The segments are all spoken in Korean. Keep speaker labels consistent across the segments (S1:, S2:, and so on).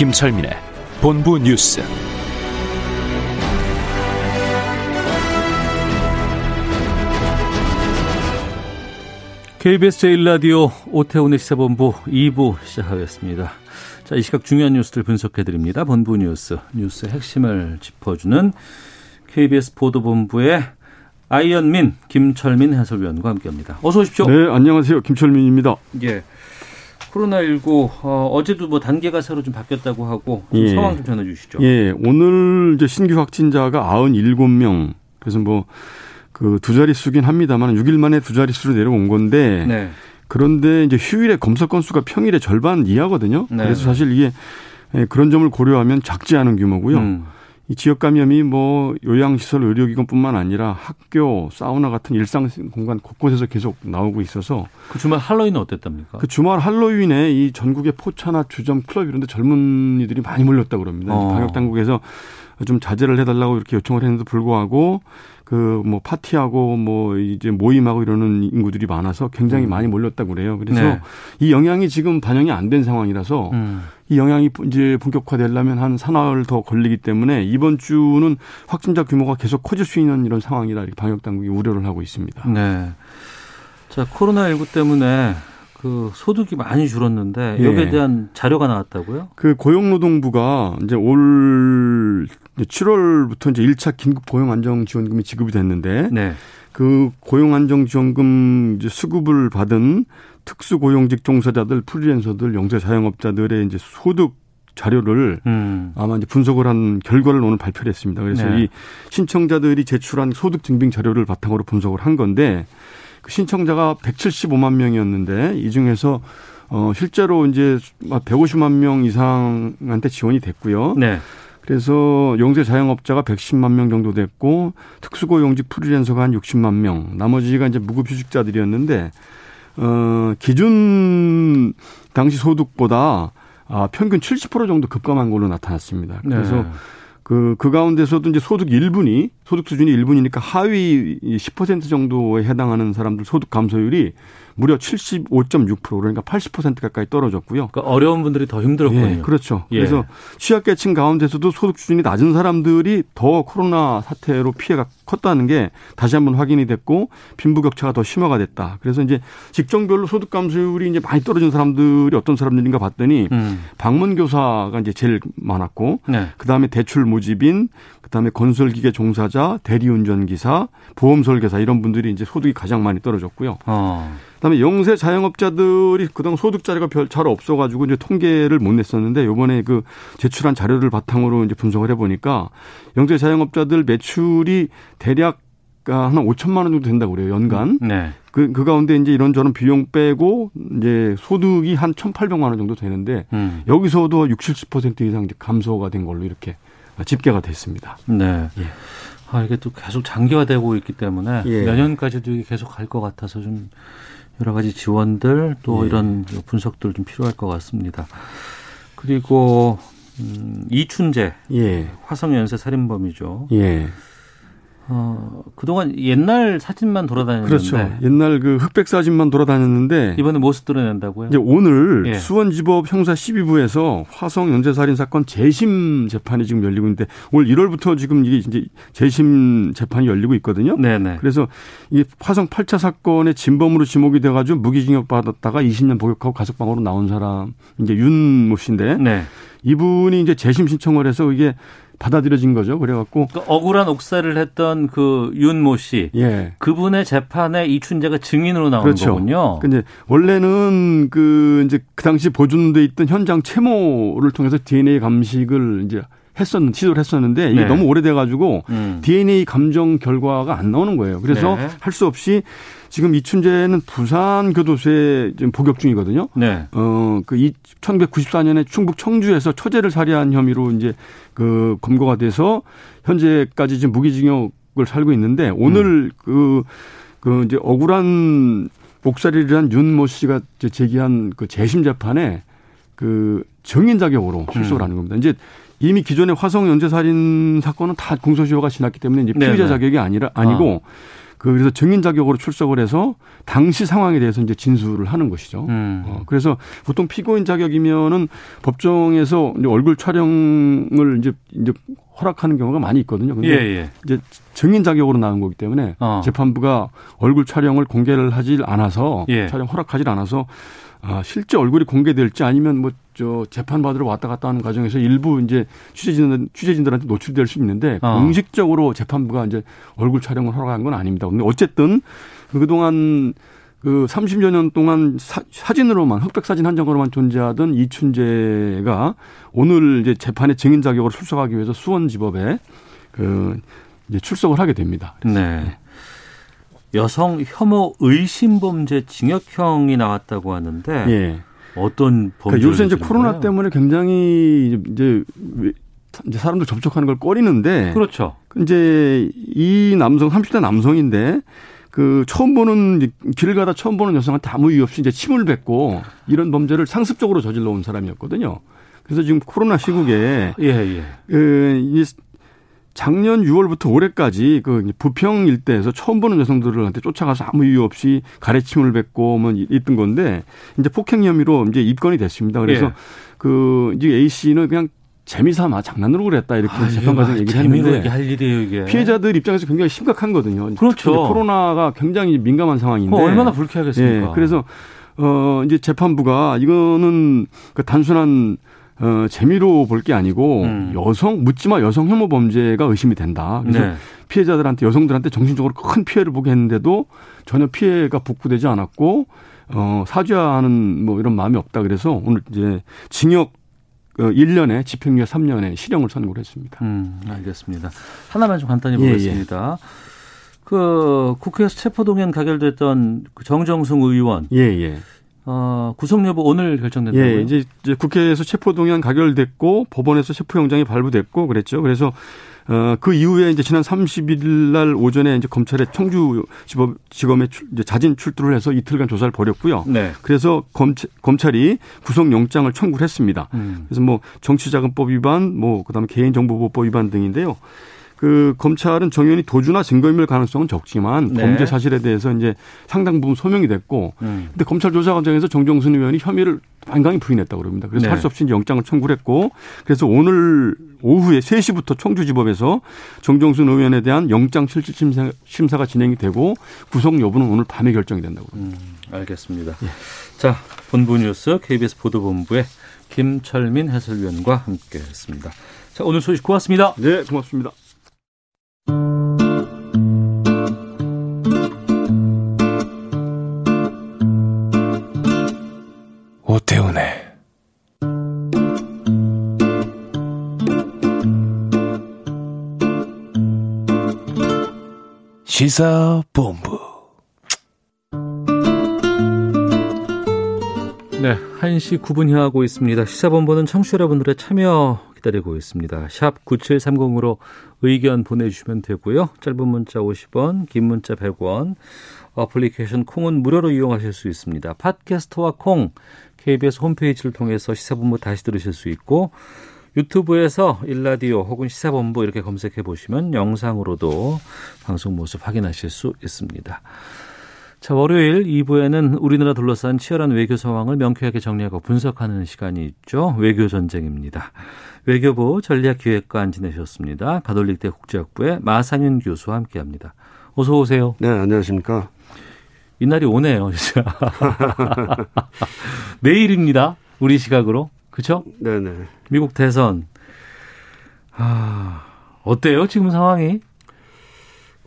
S1: 김철민의 본부 뉴스.
S2: KBS 제1라디오 오태훈의 시사본부 2부 시작하겠습니다. 자, 이 시각 중요한 뉴스들 분석해드립니다. 본부 뉴스, 뉴스의 핵심을 짚어주는 KBS 보도본부의 아이언민, 김철민 해설위원과 함께합니다. 어서 오십시오.
S3: 네, 안녕하세요. 김철민입니다.
S2: 예. 코로나19 어, 어제도 뭐 단계가 새로 좀 바뀌었다고 하고 좀
S3: 예.
S2: 상황 좀 전해 주시죠.
S3: 예, 오늘 이제 신규 확진자가 97명. 그래서 뭐 그 두 자릿수긴 합니다만 6일 만에 두 자릿수로 내려온 건데
S2: 네.
S3: 그런데 이제 휴일에 검사 건수가 평일의 절반 이하거든요.
S2: 네.
S3: 그래서 사실 이게 예, 그런 점을 고려하면 작지 않은 규모고요.
S2: 음.
S3: 이 지역 감염이 뭐 요양시설 의료기관뿐만 아니라 학교, 사우나 같은 일상 공간 곳곳에서 계속 나오고 있어서
S2: 그 주말 할로윈은 어땠답니까?
S3: 그 주말 할로윈에 이 전국의 포차나 주점, 클럽 이런 데 젊은이들이 많이 몰렸다고 그럽니다.
S2: 어.
S3: 방역 당국에서 좀 자제를 해달라고 이렇게 요청을 했는데도 불구하고 그 뭐 파티하고 뭐 이제 모임하고 이러는 인구들이 많아서 굉장히 많이 몰렸다고 그래요. 그래서
S2: 음. 네.
S3: 이 영향이 지금 반영이 안 된 상황이라서
S2: 음.
S3: 이 영향이 이제 본격화되려면 한 사나흘 더 걸리기 때문에 이번 주는 확진자 규모가 계속 커질 수 있는 이런 상황이라 이렇게 방역 당국이 우려를 하고 있습니다.
S2: 네. 자, 코로나19 때문에 그 소득이 많이 줄었는데
S3: 예.
S2: 여기에 대한 자료가 나왔다고요?
S3: 그 고용노동부가 이제 올 7월부터 이제 1차 긴급 고용 안정 지원금이 지급이 됐는데
S2: 네.
S3: 그 고용 안정 지원금 이제 수급을 받은 특수고용직 종사자들, 프리랜서들, 영세 자영업자들의 이제 소득 자료를
S2: 음.
S3: 아마 이제 분석을 한 결과를 오늘 발표를 했습니다. 그래서
S2: 네.
S3: 이 신청자들이 제출한 소득 증빙 자료를 바탕으로 분석을 한 건데 그 신청자가 175만 명이었는데 이 중에서 어 실제로 이제 150만 명 이상한테 지원이 됐고요.
S2: 네.
S3: 그래서 영세 자영업자가 110만 명 정도 됐고 특수고용직 프리랜서가 한 60만 명, 나머지가 이제 무급휴직자들이었는데 어 기준 당시 소득보다 아 평균 70% 정도 급감한 걸로 나타났습니다. 그래서
S2: 네.
S3: 그, 그 가운데서도 이제 소득 1분이, 소득 수준이 1분이니까 하위 10% 정도에 해당하는 사람들 소득 감소율이 무려 75.6% 그러니까 80% 가까이 떨어졌고요.
S2: 그러니까 어려운 분들이 더 힘들었군요.
S3: 예, 그렇죠.
S2: 예.
S3: 그래서 취약계층 가운데서도 소득 수준이 낮은 사람들이 더 코로나 사태로 피해가 컸다는 게 다시 한번 확인이 됐고 빈부격차가 더 심화가 됐다. 그래서 이제 직종별로 소득 감소율이 이제 많이 떨어진 사람들이 어떤 사람들인가 봤더니
S2: 음.
S3: 방문 교사가 이제 제일 많았고
S2: 네.
S3: 그다음에 대출 모집인, 그다음에 건설 기계 종사자, 대리운전 기사, 보험 설계사 이런 분들이 이제 소득이 가장 많이 떨어졌고요.
S2: 어.
S3: 그다음에 영세 자영업자들이 그동안 소득 자료가 별 잘 없어가지고 이제 통계를 못 냈었는데 요번에 그 제출한 자료를 바탕으로 이제 분석을 해보니까 영세 자영업자들 매출이 대략 한 5천만 원 정도 된다고 그래요 연간.
S2: 네.
S3: 그, 그 가운데 이제 이런저런 비용 빼고 이제 소득이 한 1,800만 원 정도 되는데
S2: 음.
S3: 여기서도 60, 70% 이상 이제 감소가 된 걸로 이렇게 집계가 됐습니다.
S2: 네.
S3: 예.
S2: 아, 이게 또 계속 장기화되고 있기 때문에
S3: 예.
S2: 내년까지도 이게 계속 갈 것 같아서 좀 여러 가지 지원들 또
S3: 예.
S2: 이런 분석들 좀 필요할 것 같습니다. 그리고 음, 이춘재
S3: 예.
S2: 화성 연쇄 살인범이죠.
S3: 예.
S2: 어, 그동안 옛날 사진만 돌아다녔는데
S3: 그렇죠. 옛날 그 흑백 사진만 돌아다녔는데
S2: 이번에 모습 드러낸다고요?
S3: 이제 오늘
S2: 예.
S3: 수원지법 형사 12부에서 화성 연쇄살인 사건 재심 재판이 지금 열리고 있는데 올 1월부터 지금 이게 이제 재심 재판이 열리고 있거든요.
S2: 네네.
S3: 그래서 이 화성 8차 사건의 진범으로 지목이 돼 가지고 무기징역 받았다가 20년 복역하고 가석방으로 나온 사람 이제 윤모 씨인데
S2: 네.
S3: 이분이 이제 재심 신청을 해서 이게 받아들여진 거죠. 그래갖고
S2: 그러니까 억울한 옥살을 했던 그 윤모 씨
S3: 예.
S2: 그분의 재판에 이춘재가 증인으로 나온
S3: 그렇죠.
S2: 거군요.
S3: 근데 원래는 그 이제 그 당시 보존돼 있던 현장 채모를 통해서 DNA 감식을 이제 했었는 시도를 했었는데 이게
S2: 네.
S3: 너무 오래돼 가지고
S2: 음.
S3: DNA 감정 결과가 안 나오는 거예요. 그래서
S2: 네.
S3: 할수 없이 지금 이춘재는 부산 교도소에 지금 복역 중이거든요.
S2: 네.
S3: 어, 그 1994년에 충북 청주에서 처제를 살해한 혐의로 이제 그 검거가 돼서 현재까지 지금 무기징역을 살고 있는데 오늘 그, 그 이제 억울한 목살이를 한 윤 모 씨가 이제 제기한 그 재심 재판에 그 정인 자격으로 출석을 하는 겁니다. 이제 이미 기존의 화성 연쇄 살인 사건은 다 공소시효가 지났기 때문에 이제 피의자
S2: 네네.
S3: 자격이 아니라 아니고 그 그래서 증인 자격으로 출석을 해서 당시 상황에 대해서 이제 진술을 하는 것이죠.
S2: 음.
S3: 어, 그래서 보통 피고인 자격이면은 법정에서 이제 얼굴 촬영을 이제 이제 허락하는 경우가 많이 있거든요. 근데
S2: 예, 예.
S3: 이제 증인 자격으로 나온 거기 때문에
S2: 어.
S3: 재판부가 얼굴 촬영을 공개를 하질 않아서
S2: 예.
S3: 촬영 허락하질 않아서 아, 실제 얼굴이 공개될지 아니면 뭐 저 재판 받으러 왔다 갔다 하는 과정에서 일부 이제 취재진 취재진들한테 노출될 수 있는데
S2: 어.
S3: 공식적으로 재판부가 이제 얼굴 촬영을 허락한 건 아닙니다. 근데 어쨌든 그동안 그 30여 년 동안 사, 사진으로만 흑백 사진 한 장으로만 존재하던 이춘재가 오늘 이제 재판의 증인 자격으로 출석하기 위해서 수원지법에 그 이제 출석을 하게 됩니다.
S2: 네. 여성 혐오 의심 범죄 징역형이 나왔다고 하는데
S3: 예.
S2: 어떤 범죄?
S3: 그러니까 요새 이제 코로나 때문에 굉장히 이제 왜- 이제 사람들 접촉하는 걸 꺼리는데
S2: 그렇죠.
S3: 이제 이 남성 30대 남성인데 그 처음 보는 길을 가다 처음 보는 여성한테 아무 이유 없이 이제 침을 뱉고 이런 범죄를 상습적으로 저질러 온 사람이었거든요. 그래서 지금 코로나 시국에
S2: 예, 예.
S3: 그, 이 작년 6월부터 올해까지 그 부평 일대에서 처음 보는 여성들한테 쫓아가서 아무 이유 없이 가래침을 뱉고 뭐 있던 건데 이제 폭행 혐의로 이제 입건이 됐습니다. 그래서
S2: 예.
S3: 그 이제 A 씨는 그냥 재미삼아 장난으로 그랬다 이렇게
S2: 아,
S3: 재판 과정
S2: 이게
S3: 얘기를
S2: 재미로
S3: 했는데
S2: 할 일이에요, 이게.
S3: 피해자들 입장에서 굉장히 심각한거든요.
S2: 그렇죠.
S3: 코로나가 굉장히 민감한 상황인데
S2: 어, 얼마나 불쾌하겠습니까?
S3: 예, 그래서 어 이제 재판부가 이거는 그 단순한 어 재미로 볼 게 아니고
S2: 음.
S3: 여성 묻지마 여성 혐오 범죄가 의심이 된다. 그래서
S2: 네.
S3: 피해자들한테 여성들한테 정신적으로 큰 피해를 보게 했는데도 전혀 피해가 복구되지 않았고 어 사죄하는 뭐 이런 마음이 없다. 그래서 오늘 이제 징역 어 1년에 집행유예 3년에 실형을 선고를 했습니다.
S2: 음, 알겠습니다. 하나만 좀 간단히
S3: 예,
S2: 보겠습니다. 그 국회에서 체포동의안 가결됐던 그 정정승 의원
S3: 예, 예.
S2: 어, 구속 여부 오늘 결정된다고요?
S3: 예, 이제, 이제 국회에서 체포동의안 가결됐고 법원에서 체포영장이 발부됐고 그랬죠. 그래서 어, 그 이후에 이제 지난 30일 날 오전에 이제 검찰에 청주 지법, 지검에 출, 이제 자진 출두를 해서 이틀간 조사를 벌였고요.
S2: 네.
S3: 그래서 검찰, 검찰이 구속영장을 청구를 했습니다.
S2: 음.
S3: 그래서 뭐 정치자금법 위반, 뭐 그다음에 개인정보보호법 위반 등인데요. 그 검찰은 정연이 도주나 증거인멸 가능성은 적지만
S2: 네.
S3: 범죄 사실에 대해서 이제 상당 부분 소명이 됐고
S2: 음.
S3: 근데 검찰 조사 과정에서 정정순 의원이 혐의를 반강히 부인했다고 그럽니다. 그래서
S2: 네.
S3: 할수 없이 영장을 청구를 했고 그래서 오늘 오후에 3시부터 청주지법에서 정정순 의원에 대한 영장 실질 심사, 심사가 진행이 되고 구속 여부는 오늘 밤에 결정이 된다고 그럽니다.
S2: 음, 알겠습니다. 자, 본부 뉴스 KBS 보도본부의 김철민 해설위원과 함께했습니다. 자, 오늘 소식 고맙습니다.
S3: 네, 고맙습니다.
S1: 오태훈의 시사본부
S2: 네, 1시 9분 향하고 있습니다. 시사본부는 청취자 여러분들의 참여 기다리고 있습니다. 샵 9730으로 의견 보내주시면 되고요. 짧은 문자 50원, 긴 문자 100원, 어플리케이션 콩은 무료로 이용하실 수 있습니다. 팟캐스트와 콩, KBS 홈페이지를 통해서 시사본부 다시 들으실 수 있고 유튜브에서 일라디오 혹은 시사본부 이렇게 검색해 보시면 영상으로도 방송 모습 확인하실 수 있습니다. 자, 월요일 2부에는 우리나라 둘러싼 치열한 외교 상황을 명쾌하게 정리하고 분석하는 시간이 있죠. 외교 전쟁입니다. 외교부 전략기획관 지내셨습니다. 가톨릭대 국제학부의 마상윤 교수와 함께 합니다. 어서 오세요.
S4: 네, 안녕하십니까.
S2: 이날이 오네요, 진짜. 내일입니다. 우리 시각으로. 그렇죠?
S4: 네 네.
S2: 미국 대선. 아, 어때요? 지금 상황이?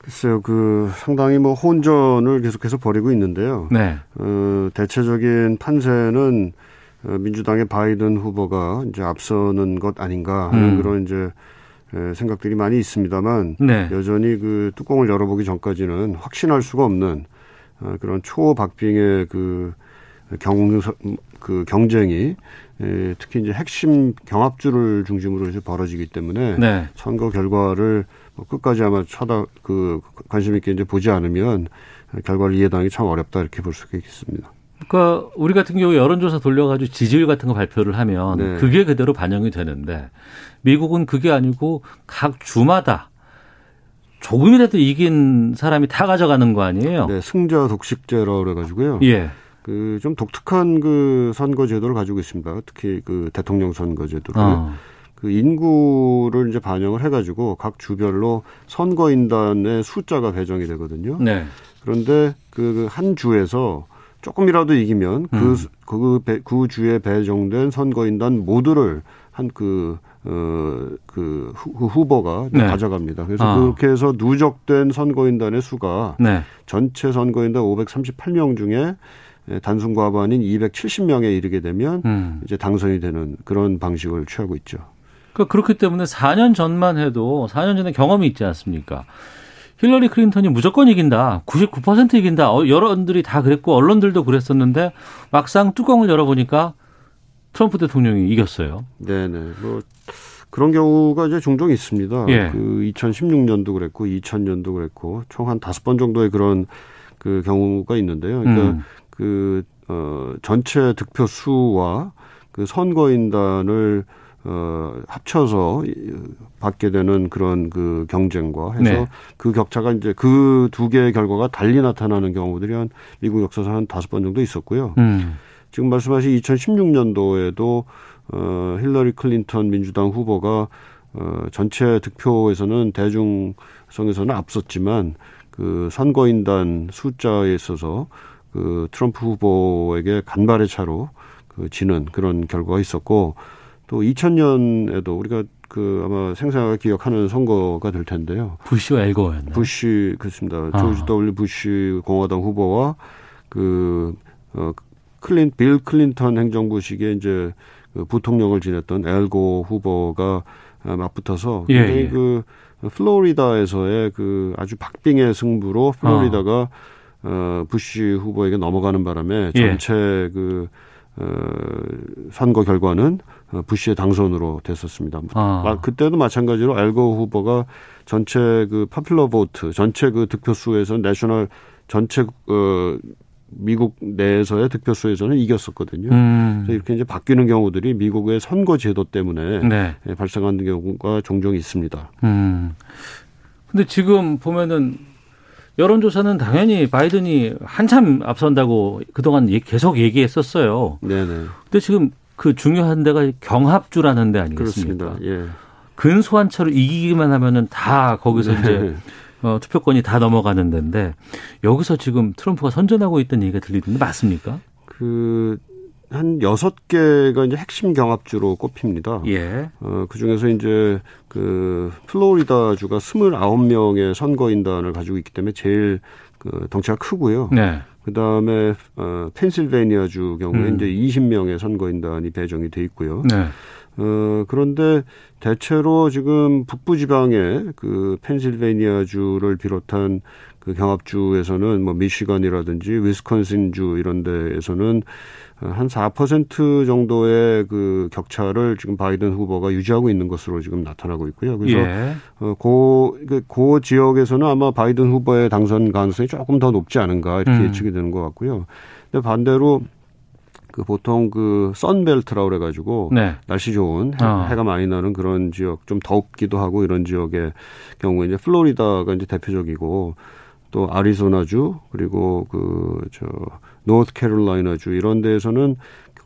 S4: 글쎄요, 그 상당히 뭐 혼전을 계속해서 벌이고 있는데요.
S2: 네.
S4: 어, 대체적인 판세는 어, 민주당의 바이든 후보가 이제 앞서는 것 아닌가 하는
S2: 음.
S4: 그런 이제 에, 생각들이 많이 있습니다만
S2: 네.
S4: 여전히 그 뚜껑을 열어보기 전까지는 확신할 수가 없는 어, 그런 초박빙의 그 경, 그 경쟁이 에, 특히 이제 핵심 경합주를 중심으로 해서 벌어지기 때문에
S2: 네.
S4: 선거 결과를 뭐 끝까지 아마 쳐다 그 관심 있게 이제 보지 않으면 결과를 이해하기 참 어렵다 이렇게 볼 수가 있습니다.
S2: 그러니까 우리 같은 경우 여론조사 돌려가지고 지지율 같은 거 발표를 하면
S4: 네.
S2: 그게 그대로 반영이 되는데 미국은 그게 아니고 각 주마다 조금이라도 이긴 사람이 다 가져가는 거 아니에요?
S4: 네, 승자 독식제라고 그래가지고요.
S2: 예.
S4: 그 좀 독특한 그 선거 제도를 가지고 있습니다. 특히 그 대통령 선거 제도를
S2: 어.
S4: 그 인구를 이제 반영을 해가지고 각 주별로 선거인단의 숫자가 배정이 되거든요.
S2: 네.
S4: 그런데 그 한 주에서 조금이라도 이기면 그,
S2: 음.
S4: 수- 그, 배- 그 주에 배정된 선거인단 모두를 한 그, 어, 그 후- 그 후 보가
S2: 네.
S4: 가져갑니다. 그래서
S2: 아.
S4: 그렇게 해서 누적된 선거인단의 수가
S2: 네.
S4: 전체 선거인단 538명 중에 단순 과반인 270명에 이르게 되면
S2: 음.
S4: 이제 당선이 되는 그런 방식을 취하고 있죠.
S2: 그 그렇기 때문에 4년 전만 해도 4년 전에 경험이 있지 않습니까? 힐러리 클린턴이 무조건 이긴다. 99% 이긴다. 어, 여러분들이 다 그랬고 언론들도 그랬었는데 막상 뚜껑을 열어보니까 트럼프 대통령이 이겼어요.
S4: 네네. 뭐 그런 경우가 이제 종종 있습니다.
S2: 예.
S4: 그 2016년도 그랬고 2000년도 그랬고 총 한 다섯 번 정도의 그런 그 경우가 있는데요. 그러니까
S2: 음.
S4: 그 어, 전체 득표 수와 그 선거인단을 어, 합쳐서 이- 받게 되는 그런 그 경쟁과 해서
S2: 네.
S4: 그 격차가 이제 그 두 개의 결과가 달리 나타나는 경우들이 한 미국 역사상 한 다섯 번 정도 있었고요.
S2: 음.
S4: 지금 말씀하신 2016년도에도 어, 힐러리 클린턴 민주당 후보가 어, 전체 득표에서는 대중성에서는 앞섰지만 그 선거인단 숫자에 있어서 그 트럼프 후보에게 간발의 차로 그 지는 그런 결과가 있었고 또 2000년에도 우리가 그 아마 생생하게 기억하는 선거가 될 텐데요.
S2: 부시와 엘고였네.
S4: 부시 그렇습니다.
S2: 아.
S4: 조지 W 부시 공화당 후보와 그 어, 클린 빌 클린턴 행정부 시기에 이제 그 부통령을 지냈던 앨 고어 후보가 아, 맞붙어서
S2: 예,
S4: 굉장히
S2: 예.
S4: 그 플로리다에서의 그 아주 박빙의 승부로 플로리다가 어, 부시 후보에게 넘어가는 바람에
S2: 예.
S4: 전체 그 어, 선거 결과는 어, 부시의 당선으로 됐었습니다.
S2: 아.
S4: 아, 그때도 마찬가지로 앨 고어 후보가 전체 그 popular vote 전체 그 득표수에서 national 전체 어 미국 내에서의 득표수에서는 이겼었거든요.
S2: 음.
S4: 그래서 이렇게 이제 바뀌는 경우들이 미국의 선거 제도 때문에
S2: 네.
S4: 예, 발생하는 경우가 종종 있습니다.
S2: 음. 근데 지금 보면은 여론조사는 당연히 바이든이 한참 앞선다고 그동안 얘- 계속 얘기했었어요.
S4: 네네
S2: 근데 지금 그 중요한 데가 경합주라는 데 아니겠습니까?
S4: 그렇습니다. 예.
S2: 근소한 차로 이기기만 하면은 다 거기서 이제
S4: 네.
S2: 어, 투표권이 다 넘어가는 데인데 여기서 지금 트럼프가 선전하고 있다는 얘기가 들리는데 맞습니까?
S4: 그, 한 여섯 개가 이제 핵심 경합주로 꼽힙니다.
S2: 예.
S4: 어, 그 중에서 이제 그 플로리다주가 29명의 선거인단을 가지고 있기 때문에 제일 그 덩치가 크고요.
S2: 네.
S4: 그 다음에 어, 펜실베니아주 경우에
S2: 음.
S4: 이제 20명의 선거인단이 배정이 돼 있고요.
S2: 네.
S4: 어, 그런데 대체로 지금 북부 지방의 그 펜실베니아주를 비롯한 그 경합주에서는 뭐 미시간이라든지 위스콘신주 이런 데에서는 한 4% 정도의 그 격차를 지금 바이든 후보가 유지하고 있는 것으로 지금 나타나고 있고요. 그래서
S2: 예.
S4: 어, 고, 그, 고 지역에서는 아마 바이든 후보의 당선 가능성이 조금 더 높지 않은가 이렇게
S2: 음.
S4: 예측이 되는 것 같고요. 근데 반대로 그 보통 그 선벨트라고 그래가지고
S2: 네.
S4: 날씨 좋은 해,
S2: 아.
S4: 가 많이 나는 그런 지역 좀 덥기도 하고 이런 지역의 경우에 이제 플로리다가 이제 대표적이고 또 아리조나주 그리고 그 저 노스캐롤라이나주 이런 데에서는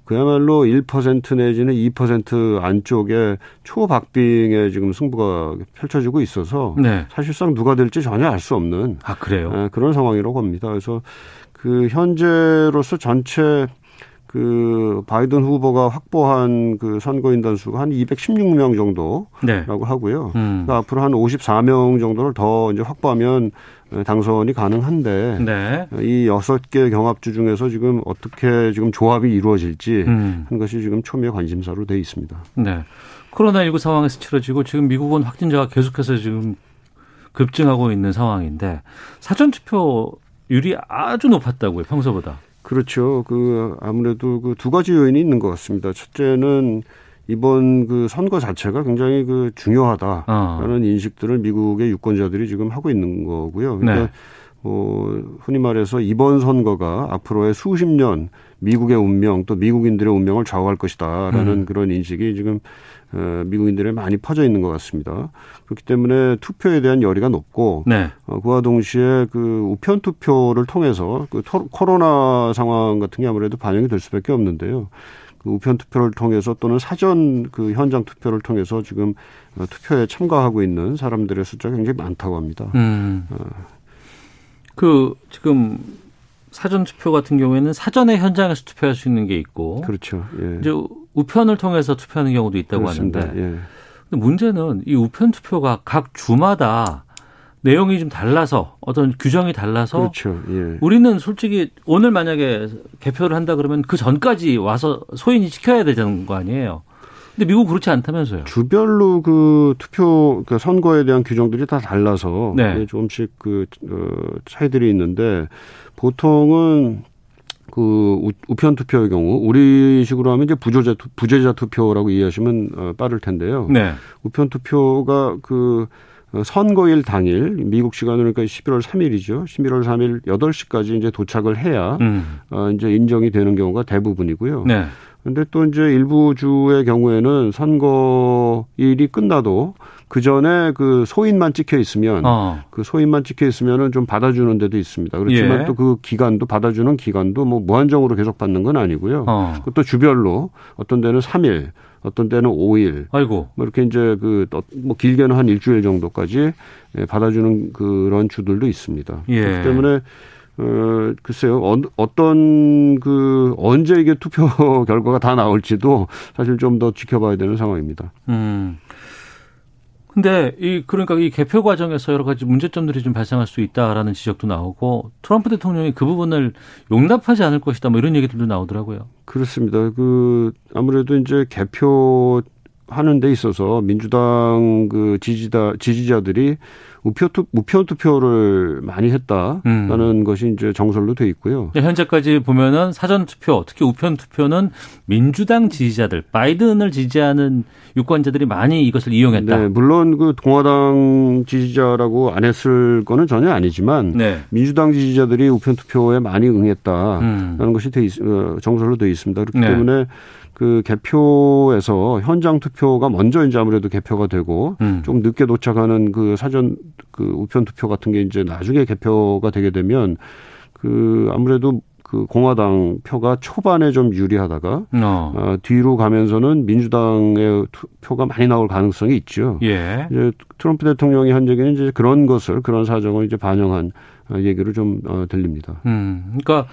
S4: 그야말로 1% 내지는 2% 안쪽에 초박빙의 지금 승부가 펼쳐지고 있어서
S2: 네.
S4: 사실상 누가 될지 전혀 알 수 없는
S2: 아 그래요?
S4: 아, 그런 상황이라고 봅니다. 그래서 그 현재로서 전체 그 바이든 후보가 확보한 그 선거인단 수가 한 216명 정도라고
S2: 네.
S4: 하고요.
S2: 음.
S4: 그러니까 앞으로 한 54명 정도를 더 이제 확보하면 당선이 가능한데
S2: 네.
S4: 이 여섯 개 경합주 중에서 지금 어떻게 지금 조합이 이루어질지
S2: 음.
S4: 하는 것이 지금 초미의 관심사로 돼 있습니다.
S2: 네. 코로나19 상황에서 치러지고 지금 미국은 확진자가 계속해서 지금 급증하고 있는 상황인데 사전 투표 율이 아주 높았다고요, 평소보다.
S4: 그렇죠. 그 아무래도 그 두 가지 요인이 있는 것 같습니다. 첫째는 이번 그 선거 자체가 굉장히 그 중요하다라는 어. 인식들을 미국의 유권자들이 지금 하고 있는 거고요. 그러니까 네. 뭐 흔히 말해서 이번 선거가 앞으로의 수십 년 미국의 운명 또 미국인들의 운명을 좌우할 것이다라는 음. 그런 인식이 지금 어, 미국인들에 많이 퍼져 있는 것 같습니다. 그렇기 때문에 투표에 대한 열의가 높고 네. 어, 그와 동시에 그 우편 투표를 통해서 그 코로나 상황 같은 게 아무래도 반영이 될 수밖에 없는데요. 그 우편 투표를 통해서 또는 사전 그 현장 투표를 통해서 지금 어, 투표에 참가하고 있는 사람들의 숫자가 굉장히 많다고 합니다. 음. 어.
S2: 그 지금 사전 투표 같은 경우에는 사전에 현장에서 투표할 수 있는 게 있고
S4: 그렇죠. 예.
S2: 이제 우편을 통해서 투표하는 경우도 있다고 그렇습니다. 하는데 예. 근데 문제는 이 우편 투표가 각 주마다 내용이 좀 달라서 어떤 규정이 달라서
S4: 그렇죠. 예.
S2: 우리는 솔직히 오늘 만약에 개표를 한다 그러면 그 전까지 와서 소인이 지켜야 되는 거 아니에요. 근데 미국 그렇지 않다면서요?
S4: 주별로 그 투표 그 선거에 대한 규정들이 다 달라서 네. 조금씩 그 어, 차이들이 있는데 보통은 그 우편 투표의 경우 우리식으로 하면 이제 부조자 부재자 투표라고 이해하시면 어, 빠를 텐데요. 네. 우편 투표가 그 어, 선거일 당일 미국 시간으로 그러니까 11월 3일이죠. 11월 3일 8시까지 이제 도착을 해야 음. 어 이제 인정이 되는 경우가 대부분이고요. 네. 근데 또 이제 일부 주의 경우에는 선거일이 끝나도 그 전에 그 소인만 찍혀 있으면 어. 그 소인만 찍혀 있으면은 좀 받아주는 데도 있습니다. 그렇지만 예. 또그 기간도 받아주는 기간도 뭐 무한정으로 계속 받는 건 아니고요. 어. 또 주별로 어떤 데는 3일, 어떤 때는 5일.
S2: 아이고.
S4: 뭐 이렇게 이제 그 뭐 길게는 한 일주일 정도까지 예, 받아주는 그런 주들도 있습니다. 예. 그렇기 때문에 어, 글쎄요, 어, 어떤 그 언제 이게 투표 결과가 다 나올지도 사실 좀 더 지켜봐야 되는 상황입니다. 음.
S2: 근데 이 그러니까 이 개표 과정에서 여러 가지 문제점들이 좀 발생할 수 있다라는 지적도 나오고 트럼프 대통령이 그 부분을 용납하지 않을 것이다 뭐 이런 얘기들도 나오더라고요.
S4: 그렇습니다. 그 아무래도 이제 개표 하는 데 있어서 민주당 그 지지다 지지자들이 우표 투, 우편 투표를 많이 했다라는 음. 것이 이제 정설로 돼 있고요.
S2: 네, 현재까지 보면은 사전 투표, 특히 우편 투표는 민주당 지지자들, 바이든을 지지하는 유권자들이 많이 이것을 이용했다.
S4: 네, 물론 그 공화당 지지자라고 안 했을 거는 전혀 아니지만 네. 민주당 지지자들이 우편 투표에 많이 응했다라는 음. 것이 돼 있, 어, 정설로 돼 있습니다. 그렇기 네. 때문에 그 개표에서 현장 투표가 먼저 이제 아무래도 개표가 되고 음. 좀 늦게 도착하는 그 사전 그 우편 투표 같은 게 이제 나중에 개표가 되게 되면 그 아무래도 그 공화당 표가 초반에 좀 유리하다가 어. 어 뒤로 가면서는 민주당의 표가 많이 나올 가능성이 있죠. 예. 이제 트럼프 대통령이 한 얘기는 이제 그런 것을 그런 사정을 이제 반영한 얘기를 좀 어, 들립니다.
S2: 음. 그러니까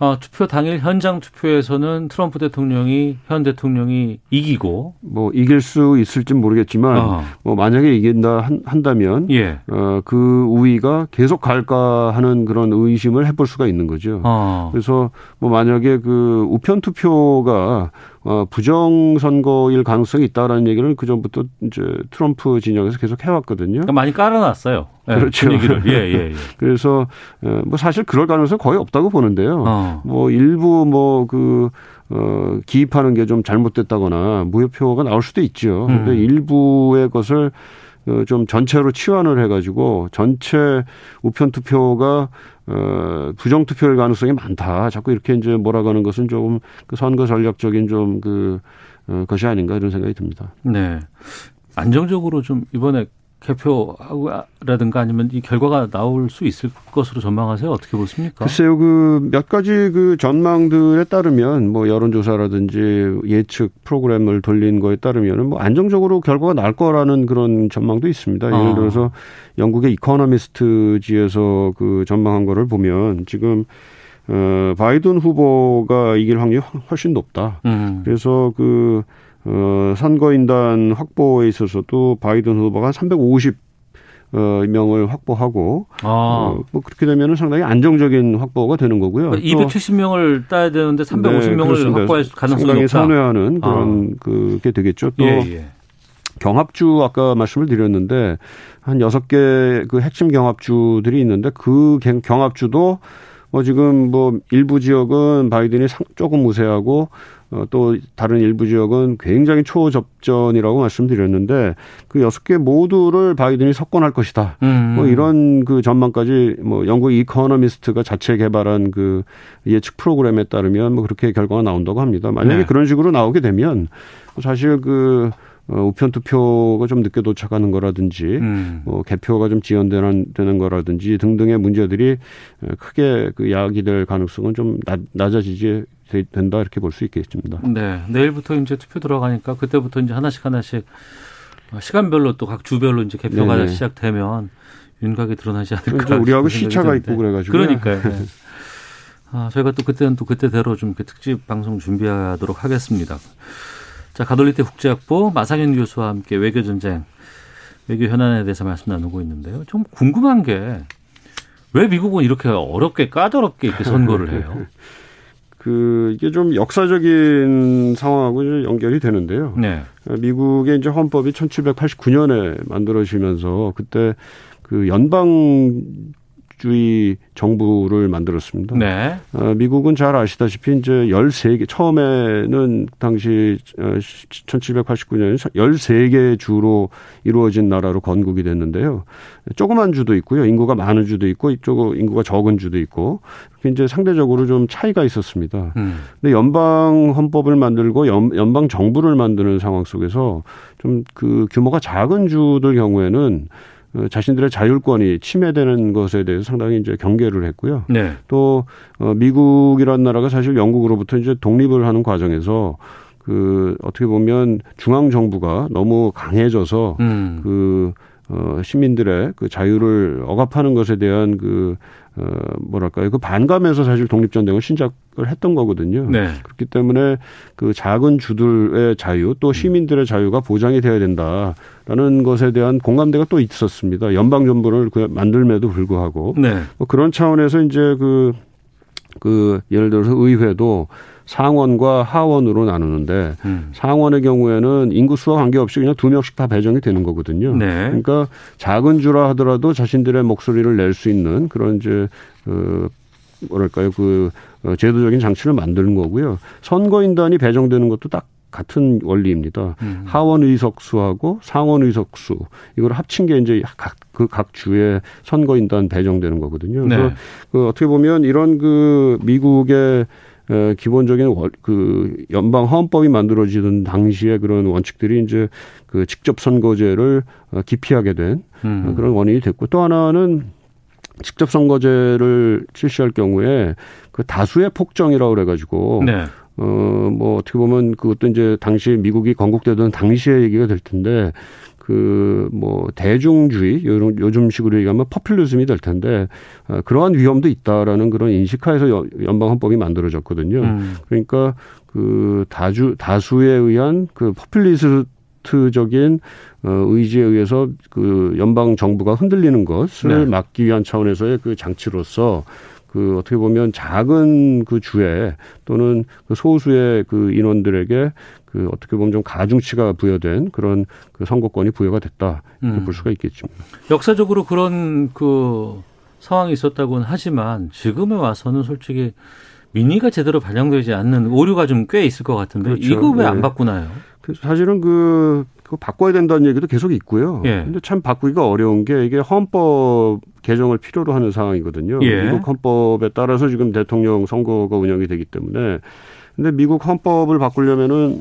S2: 어, 투표 당일 현장 투표에서는 트럼프 대통령이 현 대통령이 이기고
S4: 뭐 이길 수 있을지 모르겠지만 어. 뭐 만약에 이긴다 한, 한다면 예. 어, 그 우위가 계속 갈까 하는 그런 의심을 해볼 수가 있는 거죠. 어. 그래서 뭐 만약에 그 우편 투표가 어, 부정선거일 가능성이 있다라는 얘기를 그 전부터 이제 트럼프 진영에서 계속 해왔거든요.
S2: 그러니까 많이 깔아놨어요.
S4: 네, 그렇죠.
S2: 분위기를. 예, 예, 예.
S4: 그래서 어, 뭐 사실 그럴 가능성 거의 없다고 보는데요. 어. 뭐 일부 뭐 그 어, 기입하는 게 좀 잘못됐다거나 무효표가 나올 수도 있죠. 근데 음. 일부의 것을 어, 좀 전체로 치환을 해가지고 전체 우편 투표가 어, 부정 투표일 가능성이 많다. 자꾸 이렇게 이제 몰아가는 것은 조금 그 선거 전략적인 좀 그 어, 것이 아닌가 이런 생각이 듭니다.
S2: 네. 안정적으로 좀 이번에 개표라든가 아니면 이 결과가 나올 수 있을 것으로 전망하세요? 어떻게 보십니까?
S4: 글쎄요, 그 몇 가지 그 전망들에 따르면 뭐 여론조사라든지 예측 프로그램을 돌린 거에 따르면은 뭐 안정적으로 결과가 날 거라는 그런 전망도 있습니다. 예를 아. 들어서 영국의 이코노미스트지에서 그 전망한 거를 보면 지금 어 바이든 후보가 이길 확률이 훨씬 높다. 음. 그래서 그 어, 선거인단 확보에 있어서도 바이든 후보가 350 어, 명을 확보하고 아. 어, 뭐 그렇게 되면 은 상당히 안정적인 확보가 되는 거고요.
S2: 그러니까 270명을 따야 되는데 350명을 네, 확보할 가능성이
S4: 상당히 높다. 선회하는 그런 아. 그게 되겠죠. 또 예, 예. 경합주 아까 말씀을 드렸는데 한 여섯 개 그 핵심 경합주들이 있는데 그 경합주도 뭐 지금 뭐 일부 지역은 바이든이 조금 우세하고 어, 또 다른 일부 지역은 굉장히 초접전이라고 말씀드렸는데 그 여섯 개 모두를 바이든이 석권할 것이다. 음. 뭐 이런 그 전망까지 뭐 영국 이코노미스트가 자체 개발한 그 예측 프로그램에 따르면 뭐 그렇게 결과가 나온다고 합니다. 만약에 네. 그런 식으로 나오게 되면 사실 그 어, 우편 투표가 좀 늦게 도착하는 거라든지, 음. 뭐 개표가 좀 지연되는 되는 거라든지 등등의 문제들이 크게 그 야기될 가능성은 좀 낮, 낮아지지 된다 이렇게 볼 수 있겠습니다.
S2: 네, 내일부터 이제 투표 들어가니까 그때부터 이제 하나씩 하나씩 시간별로 또 각 주별로 이제 개표가 네네. 시작되면 윤곽이 드러나지 않을까.
S4: 그렇죠. 우리하고 시차가 있고 그래가지고.
S2: 그러니까요. 네. 아, 저희가 또 그때는 또 그때대로 좀 특집 방송 준비하도록 하겠습니다. 자, 가톨릭대 국제학부 마상현 교수와 함께 외교 전쟁, 외교 현안에 대해서 말씀 나누고 있는데요. 좀 궁금한 게 왜 미국은 이렇게 어렵게 까다롭게 이렇게 선거를 해요?
S4: 그 이게 좀 역사적인 상황하고 연결이 되는데요. 네. 미국의 이제 헌법이 1789년에 만들어지면서 그때 그 연방 주의 정부를 만들었습니다. 네. 어, 미국은 잘 아시다시피 이제 13개, 처음에는 당시 1789년에 어, 13개 주로 이루어진 나라로 건국이 됐는데요. 조그만 주도 있고요. 인구가 많은 주도 있고, 이쪽 인구가 적은 주도 있고, 이제 상대적으로 좀 차이가 있었습니다. 음. 근데 연방 헌법을 만들고 연, 연방 정부를 만드는 상황 속에서 좀 그 규모가 작은 주들 경우에는 어, 자신들의 자율권이 침해되는 것에 대해서 상당히 이제 경계를 했고요. 네. 또 어, 미국이라는 나라가 사실 영국으로부터 이제 독립을 하는 과정에서 그 어떻게 보면 중앙 정부가 너무 강해져서 음. 그 어, 시민들의 그 자유를 억압하는 것에 대한 그, 어, 뭐랄까요. 그 반감에서 사실 독립전쟁을 신작을 했던 거거든요. 네. 그렇기 때문에 그 작은 주들의 자유 또 시민들의 자유가 보장이 돼야 된다라는 것에 대한 공감대가 또 있었습니다. 연방정부를 그 만들면도 불구하고. 네. 뭐 그런 차원에서 이제 그, 그 예를 들어서 의회도 상원과 하원으로 나누는데 음. 상원의 경우에는 인구수와 관계없이 그냥 두 명씩 다 배정이 되는 거거든요. 네. 그러니까 작은 주라 하더라도 자신들의 목소리를 낼 수 있는 그런 이제 그 뭐랄까요 그 어, 제도적인 장치를 만드는 거고요. 선거인단이 배정되는 것도 딱 같은 원리입니다. 음. 하원 의석수하고 상원 의석수 이걸 합친 게 이제 각 그각 각 주에 선거인단 배정되는 거거든요. 그래서 네. 그 어떻게 보면 이런 그 미국의 기본적인 월, 그 연방 헌법이 만들어지던 당시에 그런 원칙들이 이제 그 직접 선거제를 어, 기피하게 된 음. 그런 원인이 됐고 또 하나는 직접 선거제를 실시할 경우에 그 다수의 폭정이라고 그래가지고 네. 어뭐 어떻게 보면 그것도 이제 당시 미국이 건국되던 당시의 얘기가 될 텐데 그 뭐 대중주의 요즘 식으로 얘기하면 퍼퓰리즘이 될 텐데 어, 그러한 위험도 있다라는 그런 인식하에서 연방 헌법이 만들어졌거든요. 음. 그러니까 그 다주 다수에 의한 그 퍼퓰리스트적인 어, 의지에 의해서 그 연방 정부가 흔들리는 것을 네. 막기 위한 차원에서의 그 장치로서 그 어떻게 보면 작은 그 주에 또는 그 소수의 그 인원들에게 그 어떻게 보면 좀 가중치가 부여된 그런 그 선거권이 부여가 됐다 이렇게 음. 볼 수가 있겠죠.
S2: 역사적으로 그런 그 상황이 있었다고는 하지만 지금에 와서는 솔직히 민의가 제대로 반영되지 않는 오류가 좀 꽤 있을 것 같은데 그렇죠. 이거 왜안 네. 바꾸나요?
S4: 그 사실은 그 그거 바꿔야 된다는 얘기도 계속 있고요. 예. 근데 참 바꾸기가 어려운 게 이게 헌법 개정을 필요로 하는 상황이거든요. 예. 미국 헌법에 따라서 지금 대통령 선거가 운영이 되기 때문에 근데 미국 헌법을 바꾸려면은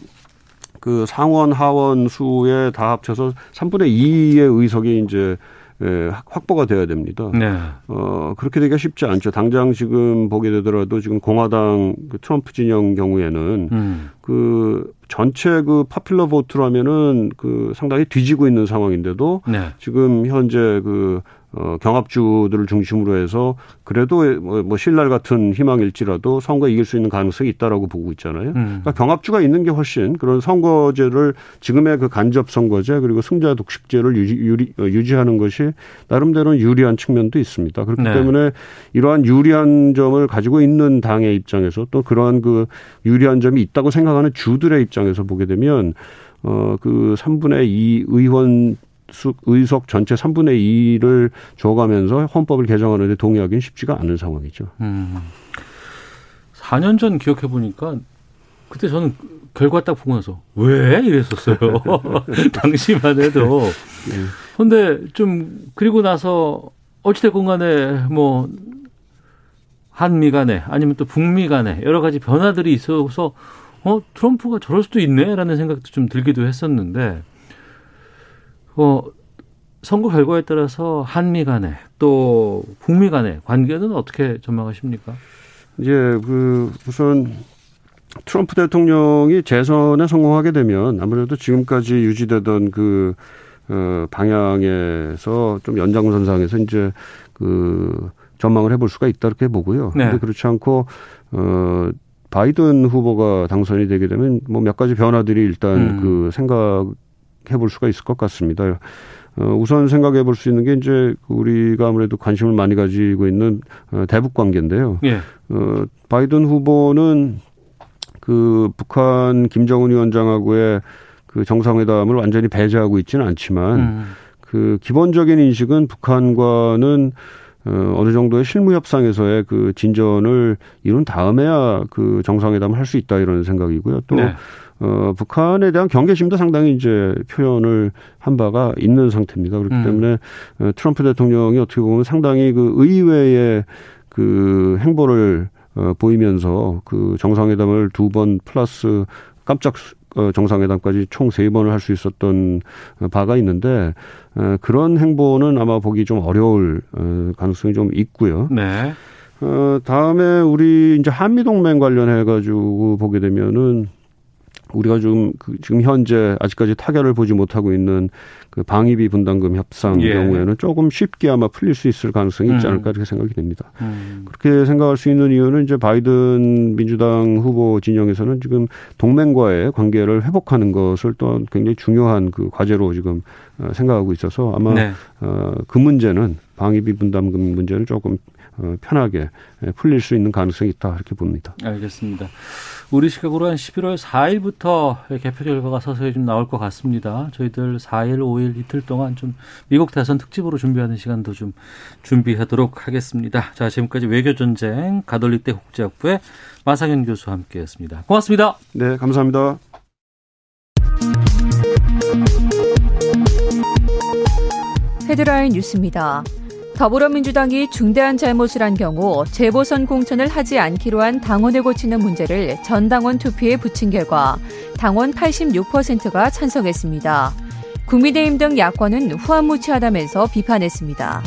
S4: 그 상원 하원 수에 다 합쳐서 3분의 2의 의석이 이제 예, 확보가 돼야 됩니다. 네. 어, 그렇게 되기가 쉽지 않죠. 당장 지금 보게 되더라도 지금 공화당 그 트럼프 진영 경우에는 음. 그 전체 그 파퓰러 보트라면은 그 상당히 뒤지고 있는 상황인데도 네. 지금 현재 그 어, 경합주들을 중심으로 해서 그래도 뭐, 뭐 신랄 같은 희망일지라도 선거 이길 수 있는 가능성이 있다라고 보고 있잖아요. 음. 그러니까 경합주가 있는 게 훨씬 그런 선거제를 지금의 그 간접 선거제 그리고 승자 독식제를 유지, 어, 유지 하는 것이 나름대로는 유리한 측면도 있습니다. 그렇기 네. 때문에 이러한 유리한 점을 가지고 있는 당의 입장에서 또 그러한 그 유리한 점이 있다고 생각하는 주들의 입장 입장에서 보게 되면 어그 3분의 2 의원 수, 의석 전체 3분의 2를 줘가면서 헌법을 개정하는데 동의하기는 쉽지가 않은 상황이죠. 음.
S2: 4년 전 기억해 보니까 그때 저는 결과 딱 보고 나서 왜 이랬었어요. 당시만 해도. 근데 좀 그리고 나서 어찌됐건 간에 뭐 한미 간에 아니면 또 북미 간에 여러 가지 변화들이 있어서 어 트럼프가 저럴 수도 있네 라는 생각도 좀 들기도 했었는데 어 선거 결과에 따라서 한미 간에 또 북미 간의 관계는 어떻게 전망하십니까?
S4: 이제 그 우선 트럼프 대통령이 재선에 성공하게 되면 아무래도 지금까지 유지되던 그 어, 방향에서 좀 연장선상에서 이제 그 전망을 해볼 수가 있다 이렇게 보고요. 네. 근데 그렇지 않고 어 바이든 후보가 당선이 되게 되면 뭐 몇 가지 변화들이 일단 음. 그 생각해 볼 수가 있을 것 같습니다. 어, 우선 생각해 볼 수 있는 게 이제 우리가 아무래도 관심을 많이 가지고 있는 어, 대북 관계인데요. 예. 어, 바이든 후보는 그 북한 김정은 위원장하고의 그 정상회담을 완전히 배제하고 있지는 않지만 음. 그 기본적인 인식은 북한과는 어, 어느 정도의 실무 협상에서의 그 진전을 이룬 다음에야 그 정상회담을 할 수 있다 이런 생각이고요. 또 네. 어, 북한에 대한 경계심도 상당히 이제 표현을 한 바가 있는 상태입니다. 그렇기 음. 때문에 어, 트럼프 대통령이 어떻게 보면 상당히 그 의외의 그 행보를 어, 보이면서 그 정상회담을 두 번 플러스 깜짝 어, 정상회담까지 총 세 번을 할 수 있었던 어, 바가 있는데 어, 그런 행보는 아마 보기 좀 어려울 어, 가능성이 좀 있고요. 네. 어, 다음에 우리 이제 한미 동맹 관련해 가지고 보게 되면은 우리가 좀그 지금 현재 아직까지 타결을 보지 못하고 있는 그 방위비 분담금 협상 예. 경우에는 조금 쉽게 아마 풀릴 수 있을 가능성이 있지 음. 않을까 이렇게 생각이 됩니다. 음. 그렇게 생각할 수 있는 이유는 이제 바이든 민주당 후보 진영에서는 지금 동맹과의 관계를 회복하는 것을 또 굉장히 중요한 그 과제로 지금 어, 생각하고 있어서 아마 네. 어, 그 문제는 방위비 분담금 문제는 조금 어, 편하게 풀릴 수 있는 가능성이 있다 이렇게 봅니다.
S2: 알겠습니다. 우리 시각으로 한 11월 4일부터 개표 결과가 서서히 좀 나올 것 같습니다. 저희들 4일, 5일 이틀 동안 좀 미국 대선 특집으로 준비하는 시간도 좀 준비하도록 하겠습니다. 자, 지금까지 외교전쟁 가톨릭대 국제학부의 마상현 교수와 함께했습니다. 고맙습니다.
S4: 네, 감사합니다.
S5: 헤드라인 뉴스입니다. 더불어민주당이 중대한 잘못을 한 경우 재보선 공천을 하지 않기로 한 당원을 고치는 문제를 전당원 투표에 붙인 결과 당원 86%가 찬성했습니다. 국민의힘 등 야권은 후한무치하다면서 비판했습니다.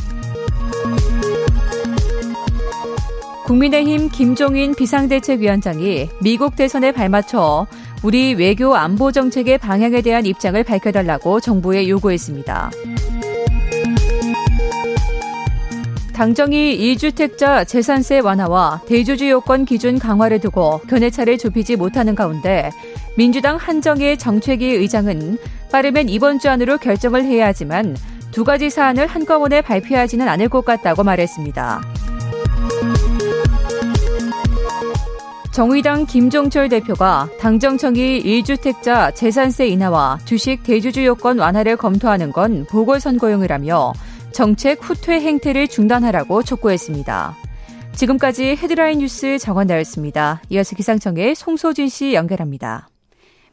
S5: 국민의힘 김종인 비상대책위원장이 미국 대선에 발맞춰 우리 외교 안보 정책의 방향에 대한 입장을 밝혀달라고 정부에 요구했습니다. 당정이 2주택자 재산세 완화와 대주주 요건 기준 강화를 두고 견해차를 좁히지 못하는 가운데 민주당 한정희 정책위 의장은 빠르면 이번 주 안으로 결정을 해야 하지만 두 가지 사안을 한꺼번에 발표하지는 않을 것 같다고 말했습니다. 정의당 김종철 대표가 당정청이 1주택자 재산세 인하와 주식 대주주 요건 완화를 검토하는 건 보궐선거용이라며 정책 후퇴 행태를 중단하라고 촉구했습니다. 지금까지 헤드라인 뉴스 정원 나였습니다. 이어서 기상청의 송소진 씨 연결합니다.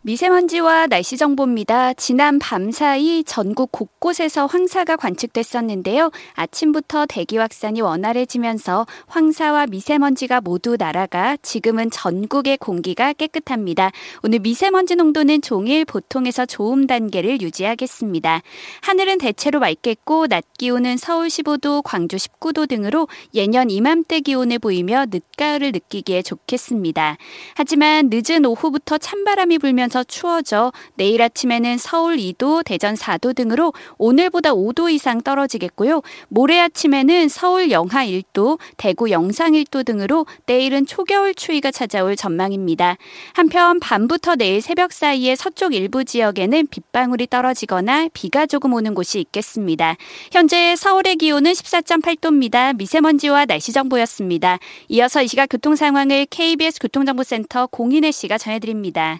S6: 미세먼지와 날씨 정보입니다. 지난 밤 사이 전국 곳곳에서 황사가 관측됐었는데요. 아침부터 대기 확산이 원활해지면서 황사와 미세먼지가 모두 날아가 지금은 전국의 공기가 깨끗합니다. 오늘 미세먼지 농도는 종일 보통에서 좋음 단계를 유지하겠습니다. 하늘은 대체로 맑겠고 낮 기온은 서울 15도, 광주 19도 등으로 예년 이맘때 기온을 보이며 늦가을을 느끼기에 좋겠습니다. 하지만 늦은 오후부터 찬바람이 불면서 계속해서 추워져 내일 아침에는 서울 2도, 대전 4도 등으로 오늘보다 5도 이상 떨어지겠고요. 모레 아침에는 서울 영하 1도, 대구 영상 1도 등으로 내일은 초겨울 추위가 찾아올 전망입니다. 한편 밤부터 내일 새벽 사이에 서쪽 일부 지역에는 빗방울이 떨어지거나 비가 조금 오는 곳이 있겠습니다. 현재 서울의 기온은 14.8도입니다. 미세먼지와 날씨 정보였습니다. 이어서 이 시각 교통 상황을 KBS 교통정보센터 공인혜 씨가 전해드립니다.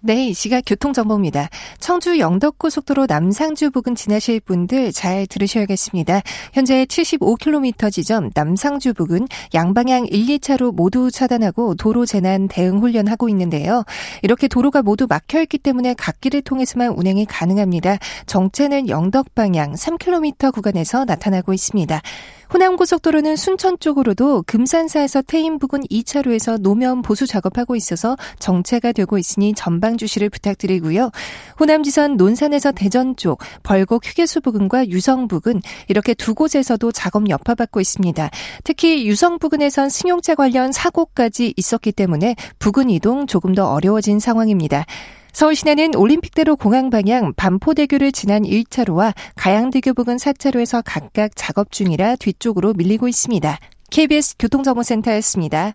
S7: 네, 이 시각 교통정보입니다. 청주 영덕고속도로 남상주 부근 지나실 분들 잘 들으셔야겠습니다. 현재 75km 지점 남상주 부근 양방향 1, 2차로 모두 차단하고 도로 재난 대응 훈련하고 있는데요. 이렇게 도로가 모두 막혀있기 때문에 갓길을 통해서만 운행이 가능합니다. 정체는 영덕 방향 3km 구간에서 나타나고 있습니다. 호남고속도로는 순천 쪽으로도 금산사에서 태인 부근 2차로에서 노면 보수 작업하고 있어서 정체가 되고 있으니 전방 주시를 부탁드리고요. 호남지선 논산에서 대전 쪽, 벌곡 휴게소 부근과 유성 부근 이렇게 두 곳에서도 작업 여파받고 있습니다. 특히 유성 부근에선 승용차 관련 사고까지 있었기 때문에 부근 이동 조금 더 어려워진 상황입니다. 서울 시내는 올림픽대로 공항 방향 반포대교를 지난 1차로와 가양대교 부근 4차로에서 각각 작업 중이라 뒤쪽으로 밀리고 있습니다. KBS 교통정보센터였습니다.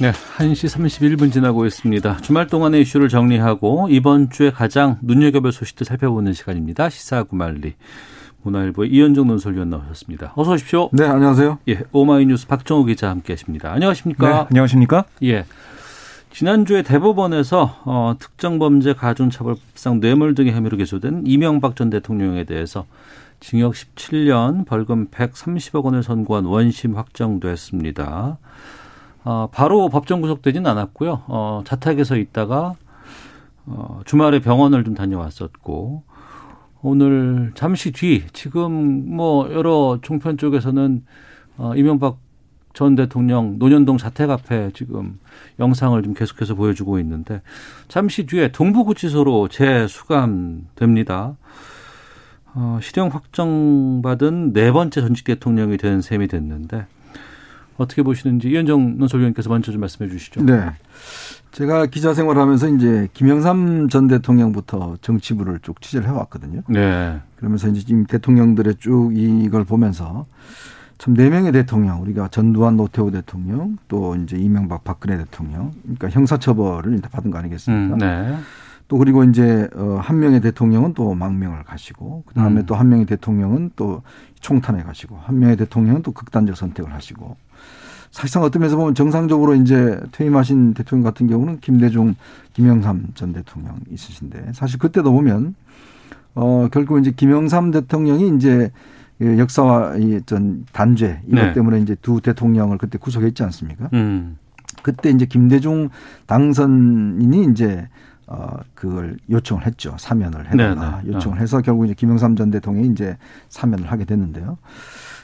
S2: 네, 1시 31분 지나고 있습니다. 주말 동안의 이슈를 정리하고 이번 주에 가장 눈여겨볼 소식들 살펴보는 시간입니다. 시사구말리. 문화일보의 이현정 논설위원 나오셨습니다. 어서 오십시오.
S8: 네, 안녕하세요.
S2: 예, 오마이뉴스 박정우 기자 함께 하십니다. 안녕하십니까?
S8: 네, 안녕하십니까?
S2: 예. 지난주에 대법원에서 어, 특정범죄 가중처벌상 뇌물 등의 혐의로 기소된 이명박 전 대통령에 대해서 징역 17년 벌금 130억 원을 선고한 원심 확정됐습니다. 어, 바로 법정 구속되진 않았고요. 어, 자택에서 있다가 어, 주말에 병원을 좀 다녀왔었고 오늘 잠시 뒤 지금 뭐 여러 종편 쪽에서는 어, 이명박 전 대통령 노년동 자택 앞에 지금 영상을 좀 계속해서 보여주고 있는데 잠시 뒤에 동부구치소로 재수감됩니다. 어, 실형 확정받은 네 번째 전직 대통령이 된 셈이 됐는데 어떻게 보시는지 이현정 논설위원께서 먼저 좀 말씀해 주시죠.
S8: 네. 제가 기자 생활하면서 이제 김영삼 전 대통령부터 정치부를 쭉 취재를 해왔거든요.
S2: 네.
S8: 그러면서 이제 지금 대통령들의 쭉 이걸 보면서 참 네 명의 대통령 우리가 전두환 노태우 대통령 또 이제 이명박 박근혜 대통령 그러니까 형사처벌을 일단 받은 거 아니겠습니까?
S2: 음, 네.
S8: 또 그리고 이제 어한 명의 대통령은 또 망명을 가시고 그 다음에
S2: 음.
S8: 또한 명의 대통령은 또 총탄에 가시고 한 명의 대통령은 또 극단적 선택을 하시고 사실상 어떤 면에서 보면 정상적으로 이제 퇴임하신 대통령 같은 경우는 김대중, 김영삼 전 대통령 있으신데 사실 그때도 보면 어 결국 이제 김영삼 대통령이 이제 그 역사와 이전 단죄 이것
S2: 네.
S8: 때문에 이제 두 대통령을 그때 구속했지 않습니까?
S2: 음.
S8: 그때 이제 김대중 당선인이 이제 어 그걸 요청을 했죠. 사면을 해달라
S2: 네, 네.
S8: 요청을 해서 결국 이제 김영삼 전 대통령이 이제 사면을 하게 됐는데요.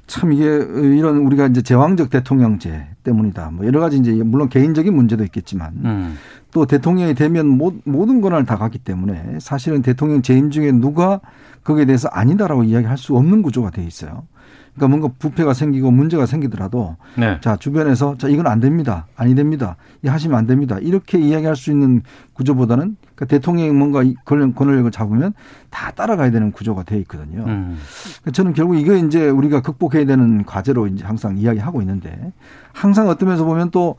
S8: 참 이게 이런 우리가 이제 제왕적 대통령제 때문이다. 뭐 여러 가지 이제 물론 개인적인 문제도 있겠지만
S2: 음.
S8: 또 대통령이 되면 모- 모든 권한을 다 갖기 때문에 사실은 대통령 재임 중에 누가 거기에 대해서 아니다라고 이야기할 수 없는 구조가 돼 있어요. 그러니까 뭔가 부패가 생기고 문제가 생기더라도
S2: 네.
S8: 자 주변에서 자 이건 안 됩니다, 아니 됩니다, 이 하시면 안 됩니다 이렇게 이야기할 수 있는 구조보다는 그러니까 대통령이 뭔가 권력을 잡으면 다 따라가야 되는 구조가 돼 있거든요.
S2: 음.
S8: 그러니까 저는 결국 이거 이제 우리가 극복해야 되는 과제로 이제 항상 이야기하고 있는데 항상 어떤 면에서 보면 또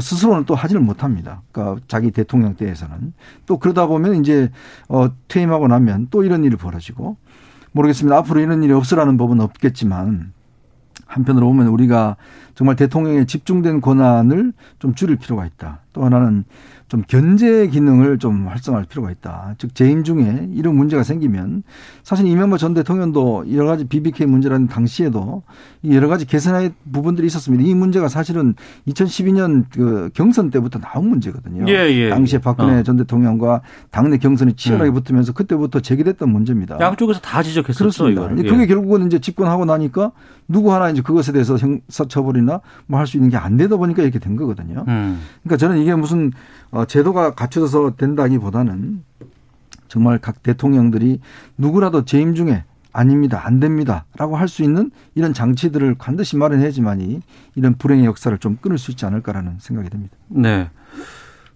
S8: 스스로는 또 하지를 못합니다. 그러니까 자기 대통령 때에서는 또 그러다 보면 이제 어 퇴임하고 나면 또 이런 일이 벌어지고 모르겠습니다. 앞으로 이런 일이 없으라는 법은 없겠지만 한편으로 보면 우리가 정말 대통령의 집중된 권한을 좀 줄일 필요가 있다. 또 하나는 좀 견제 기능을 좀 활성화할 필요가 있다. 즉 재임 중에 이런 문제가 생기면 사실 이명박 전 대통령도 여러 가지 BBK 문제라는 당시에도 이 여러 가지 개선할 부분들이 있었습니다. 이 문제가 사실은 2012년 그 경선 때부터 나온 문제거든요.
S2: 예, 예,
S8: 당시에
S2: 예.
S8: 박근혜
S2: 어.
S8: 전 대통령과 당내 경선이 치열하게
S2: 음.
S8: 붙으면서 그때부터 제기됐던 문제입니다.
S2: 양쪽에서 다 지적했었죠.
S8: 그렇습니다.
S2: 이거를.
S8: 이제
S2: 예.
S8: 그게 결국은 이제 집권하고 나니까 누구 하나 이제 그것에 대해서 형사 처벌이나 뭐 할 수 있는 게 안 되다 보니까 이렇게 된 거거든요.
S2: 음.
S8: 그러니까 저는 이게 무슨 어, 제도가 갖춰져서 된다기보다는 정말 각 대통령들이 누구라도 재임 중에 아닙니다. 안 됩니다. 라고 할 수 있는 이런 장치들을 반드시 마련해야지만이 이런 불행의 역사를 좀 끊을 수 있지 않을까라는 생각이 듭니다.
S2: 네.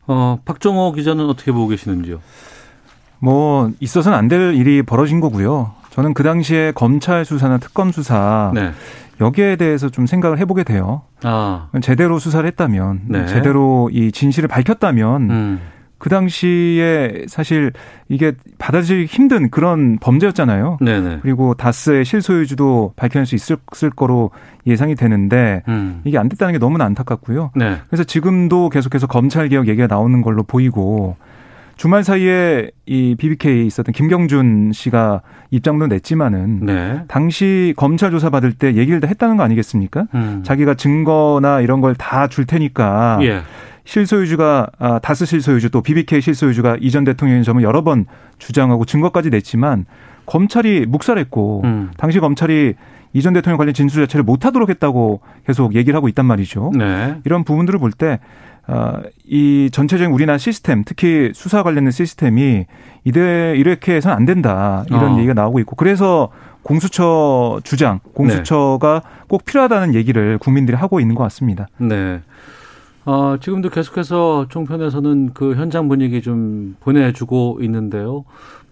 S2: 어, 박정호 기자는 어떻게 보고 계시는지요?
S9: 뭐 있어서는 안 될 일이 벌어진 거고요. 저는 그 당시에 검찰 수사나 특검 수사 네. 여기에 대해서 좀 생각을 해보게 돼요. 아. 제대로 수사를 했다면, 네. 제대로 이 진실을 밝혔다면, 음. 그 당시에 사실 이게 받아들이기 힘든 그런 범죄였잖아요. 네네. 그리고 다스의 실소유주도 밝혀낼 수 있을 거로 예상이 되는데 음. 이게 안 됐다는 게 너무나 안타깝고요. 네. 그래서 지금도 계속해서 검찰 개혁 얘기가 나오는 걸로 보이고 주말 사이에 이 BBK에 있었던 김경준 씨가 입장도 냈지만은 네. 당시 검찰 조사 받을 때 얘기를 다 했다는 거 아니겠습니까? 음. 자기가 증거나 이런 걸 다 줄 테니까 예. 실소유주가 아, 다스 실소유주 또 BBK 실소유주가 이전 대통령인 점을 여러 번 주장하고 증거까지 냈지만 검찰이 묵살했고 음. 당시 검찰이 이전 대통령 관련 진술 자체를 못하도록 했다고 계속 얘기를 하고 있단 말이죠. 네. 이런 부분들을 볼때 어, 이 전체적인 우리나라 시스템, 특히 수사 관련된 시스템이 이대 이렇게 해서는 안 된다 이런 어. 얘기가 나오고 있고 그래서 공수처 주장, 공수처가 네. 꼭 필요하다는 얘기를 국민들이 하고 있는 것 같습니다.
S2: 네. 어, 지금도 계속해서 종편에서는 그 현장 분위기 좀 보내주고 있는데요.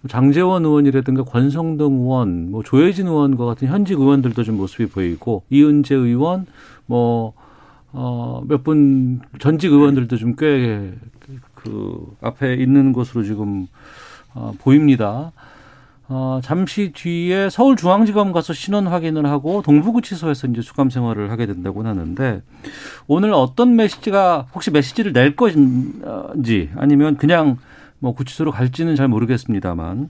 S2: 장재원 의원이라든가 권성동 의원, 뭐 조혜진 의원과 같은 현직 의원들도 좀 모습이 보이고 이은재 의원, 뭐 어, 몇 분 전직 의원들도 좀 꽤 그 앞에 있는 것으로 지금 어, 보입니다. 어, 잠시 뒤에 서울중앙지검 가서 신원 확인을 하고 동부구치소에서 이제 수감 생활을 하게 된다고 하는데 오늘 어떤 메시지가 혹시 메시지를 낼 것인지 아니면 그냥 뭐 구치소로 갈지는 잘 모르겠습니다만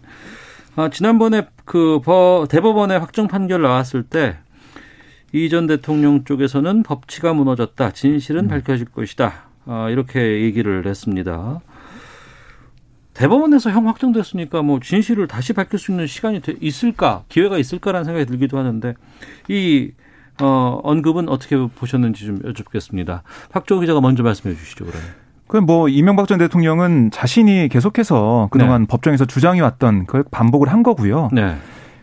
S2: 아, 지난번에 그 대법원의 확정 판결 나왔을 때 이전 대통령 쪽에서는 법치가 무너졌다. 진실은 음. 밝혀질 것이다. 아, 이렇게 얘기를 했습니다. 대법원에서 형 확정됐으니까 뭐 진실을 다시 밝힐 수 있는 시간이 있을까, 기회가 있을까라는 생각이 들기도 하는데 이 어, 언급은 어떻게 보셨는지 좀 여쭙겠습니다. 박조 기자가 먼저 말씀해 주시죠, 그러면.
S9: 그뭐 이명박 전 대통령은 자신이 계속해서 그동안 네. 법정에서 주장해 왔던 그 반복을 한 거고요. 네.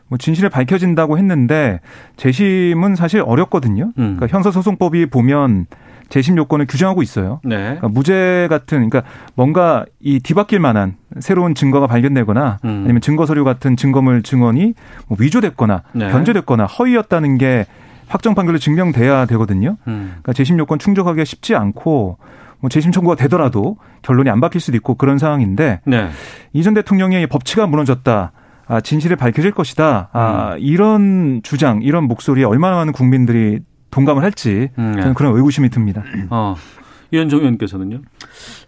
S9: 뭐 진실을 밝혀진다고 했는데 재심은 사실 어렵거든요. 음. 그러니까 형사소송법이 보면 재심 요건을 규정하고 있어요. 네. 그러니까 무죄 같은 그러니까 뭔가 이 뒤바뀔 만한 새로운 증거가 발견되거나 음. 아니면 증거 서류 같은 증거물 증언이 뭐 위조됐거나 네. 변조됐거나 허위였다는 게 확정 판결로 증명돼야 되거든요. 음. 그러니까 재심 요건 충족하기가 쉽지 않고 뭐 재심 청구가 되더라도 결론이 안 바뀔 수도 있고 그런 상황인데 네. 이전 대통령의 법치가 무너졌다. 아, 진실을 밝혀질 것이다. 아, 음. 이런 주장, 이런 목소리에 얼마나 많은 국민들이 동감을 할지 음, 네. 저는 그런 의구심이 듭니다.
S2: 어. 이현정 의원께서는요?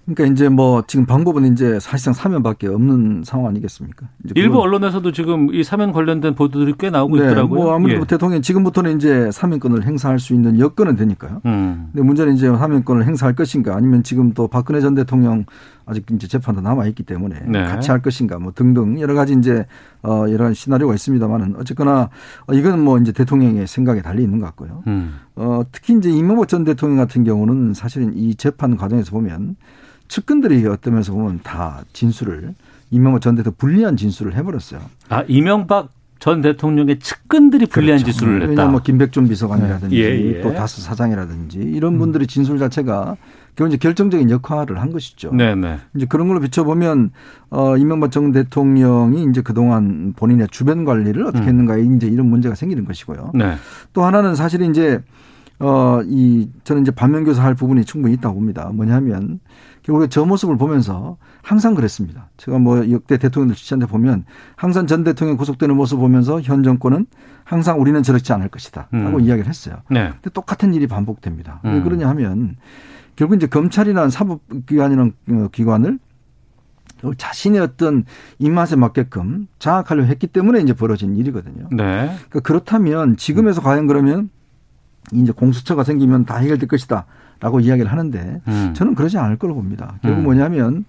S8: 그러니까 이제 뭐 지금 방법은 이제 사실상 사면밖에 없는 상황 아니겠습니까?
S2: 일부 언론에서도 지금 이 사면 관련된 보도들이 꽤 나오고 네, 있더라고요.
S8: 뭐 아무래도 예. 대통령 지금부터는 이제 사면권을 행사할 수 있는 여건은 되니까요. 음. 근데 문제는 이제 사면권을 행사할 것인가 아니면 지금 또 박근혜 전 대통령 아직 이제 재판도 남아 있기 때문에 네. 같이 할 것인가 뭐 등등 여러 가지 이제 어 여러 가지 시나리오가 있습니다만은 어쨌거나 어 이건 뭐 이제 대통령의 생각에 달려 있는 것 같고요. 음. 어 특히 이제 이명박 전 대통령 같은 경우는 사실은 이 재판 과정에서 보면 측근들이 어떤 면에서 보면 다 진술을 이명박 전 대통령 불리한 진술을 해버렸어요.
S2: 아 이명박 전 대통령의 측근들이 불리한 그렇죠. 진술을 했다.
S8: 왜냐하면 뭐 김백준 비서관이라든지 예, 예. 또 다스 사장이라든지 이런 분들의 진술 자체가 결국 이제 결정적인 역할을 한 것이죠. 네네. 네. 이제 그런 걸로 비춰보면 어 이명박 전 대통령이 이제 그동안 본인의 주변 관리를 어떻게 음. 했는가 이제 이런 문제가 생기는 것이고요. 네. 또 하나는 사실 이제 어 이 저는 이제 반면교사 할 부분이 충분히 있다고 봅니다. 뭐냐면 결국에 저 모습을 보면서 항상 그랬습니다. 제가 뭐 역대 대통령들 취재한테 보면 항상 전 대통령 구속되는 모습 을 보면서 현 정권은 항상 우리는 저렇지 않을 것이다. 하고 음. 이야기를 했어요. 네. 근데 똑같은 일이 반복됩니다. 음. 왜 그러냐 하면 결국 이제 검찰이나 사법기관이라는 어, 기관을 자신의 어떤 입맛에 맞게끔 장악하려 했기 때문에 이제 벌어진 일이거든요. 네. 그러니까 그렇다면 지금에서 과연 그러면 이제 공수처가 생기면 다 해결될 것이다. 라고 이야기를 하는데 음. 저는 그러지 않을 거로 봅니다. 결국 음. 뭐냐면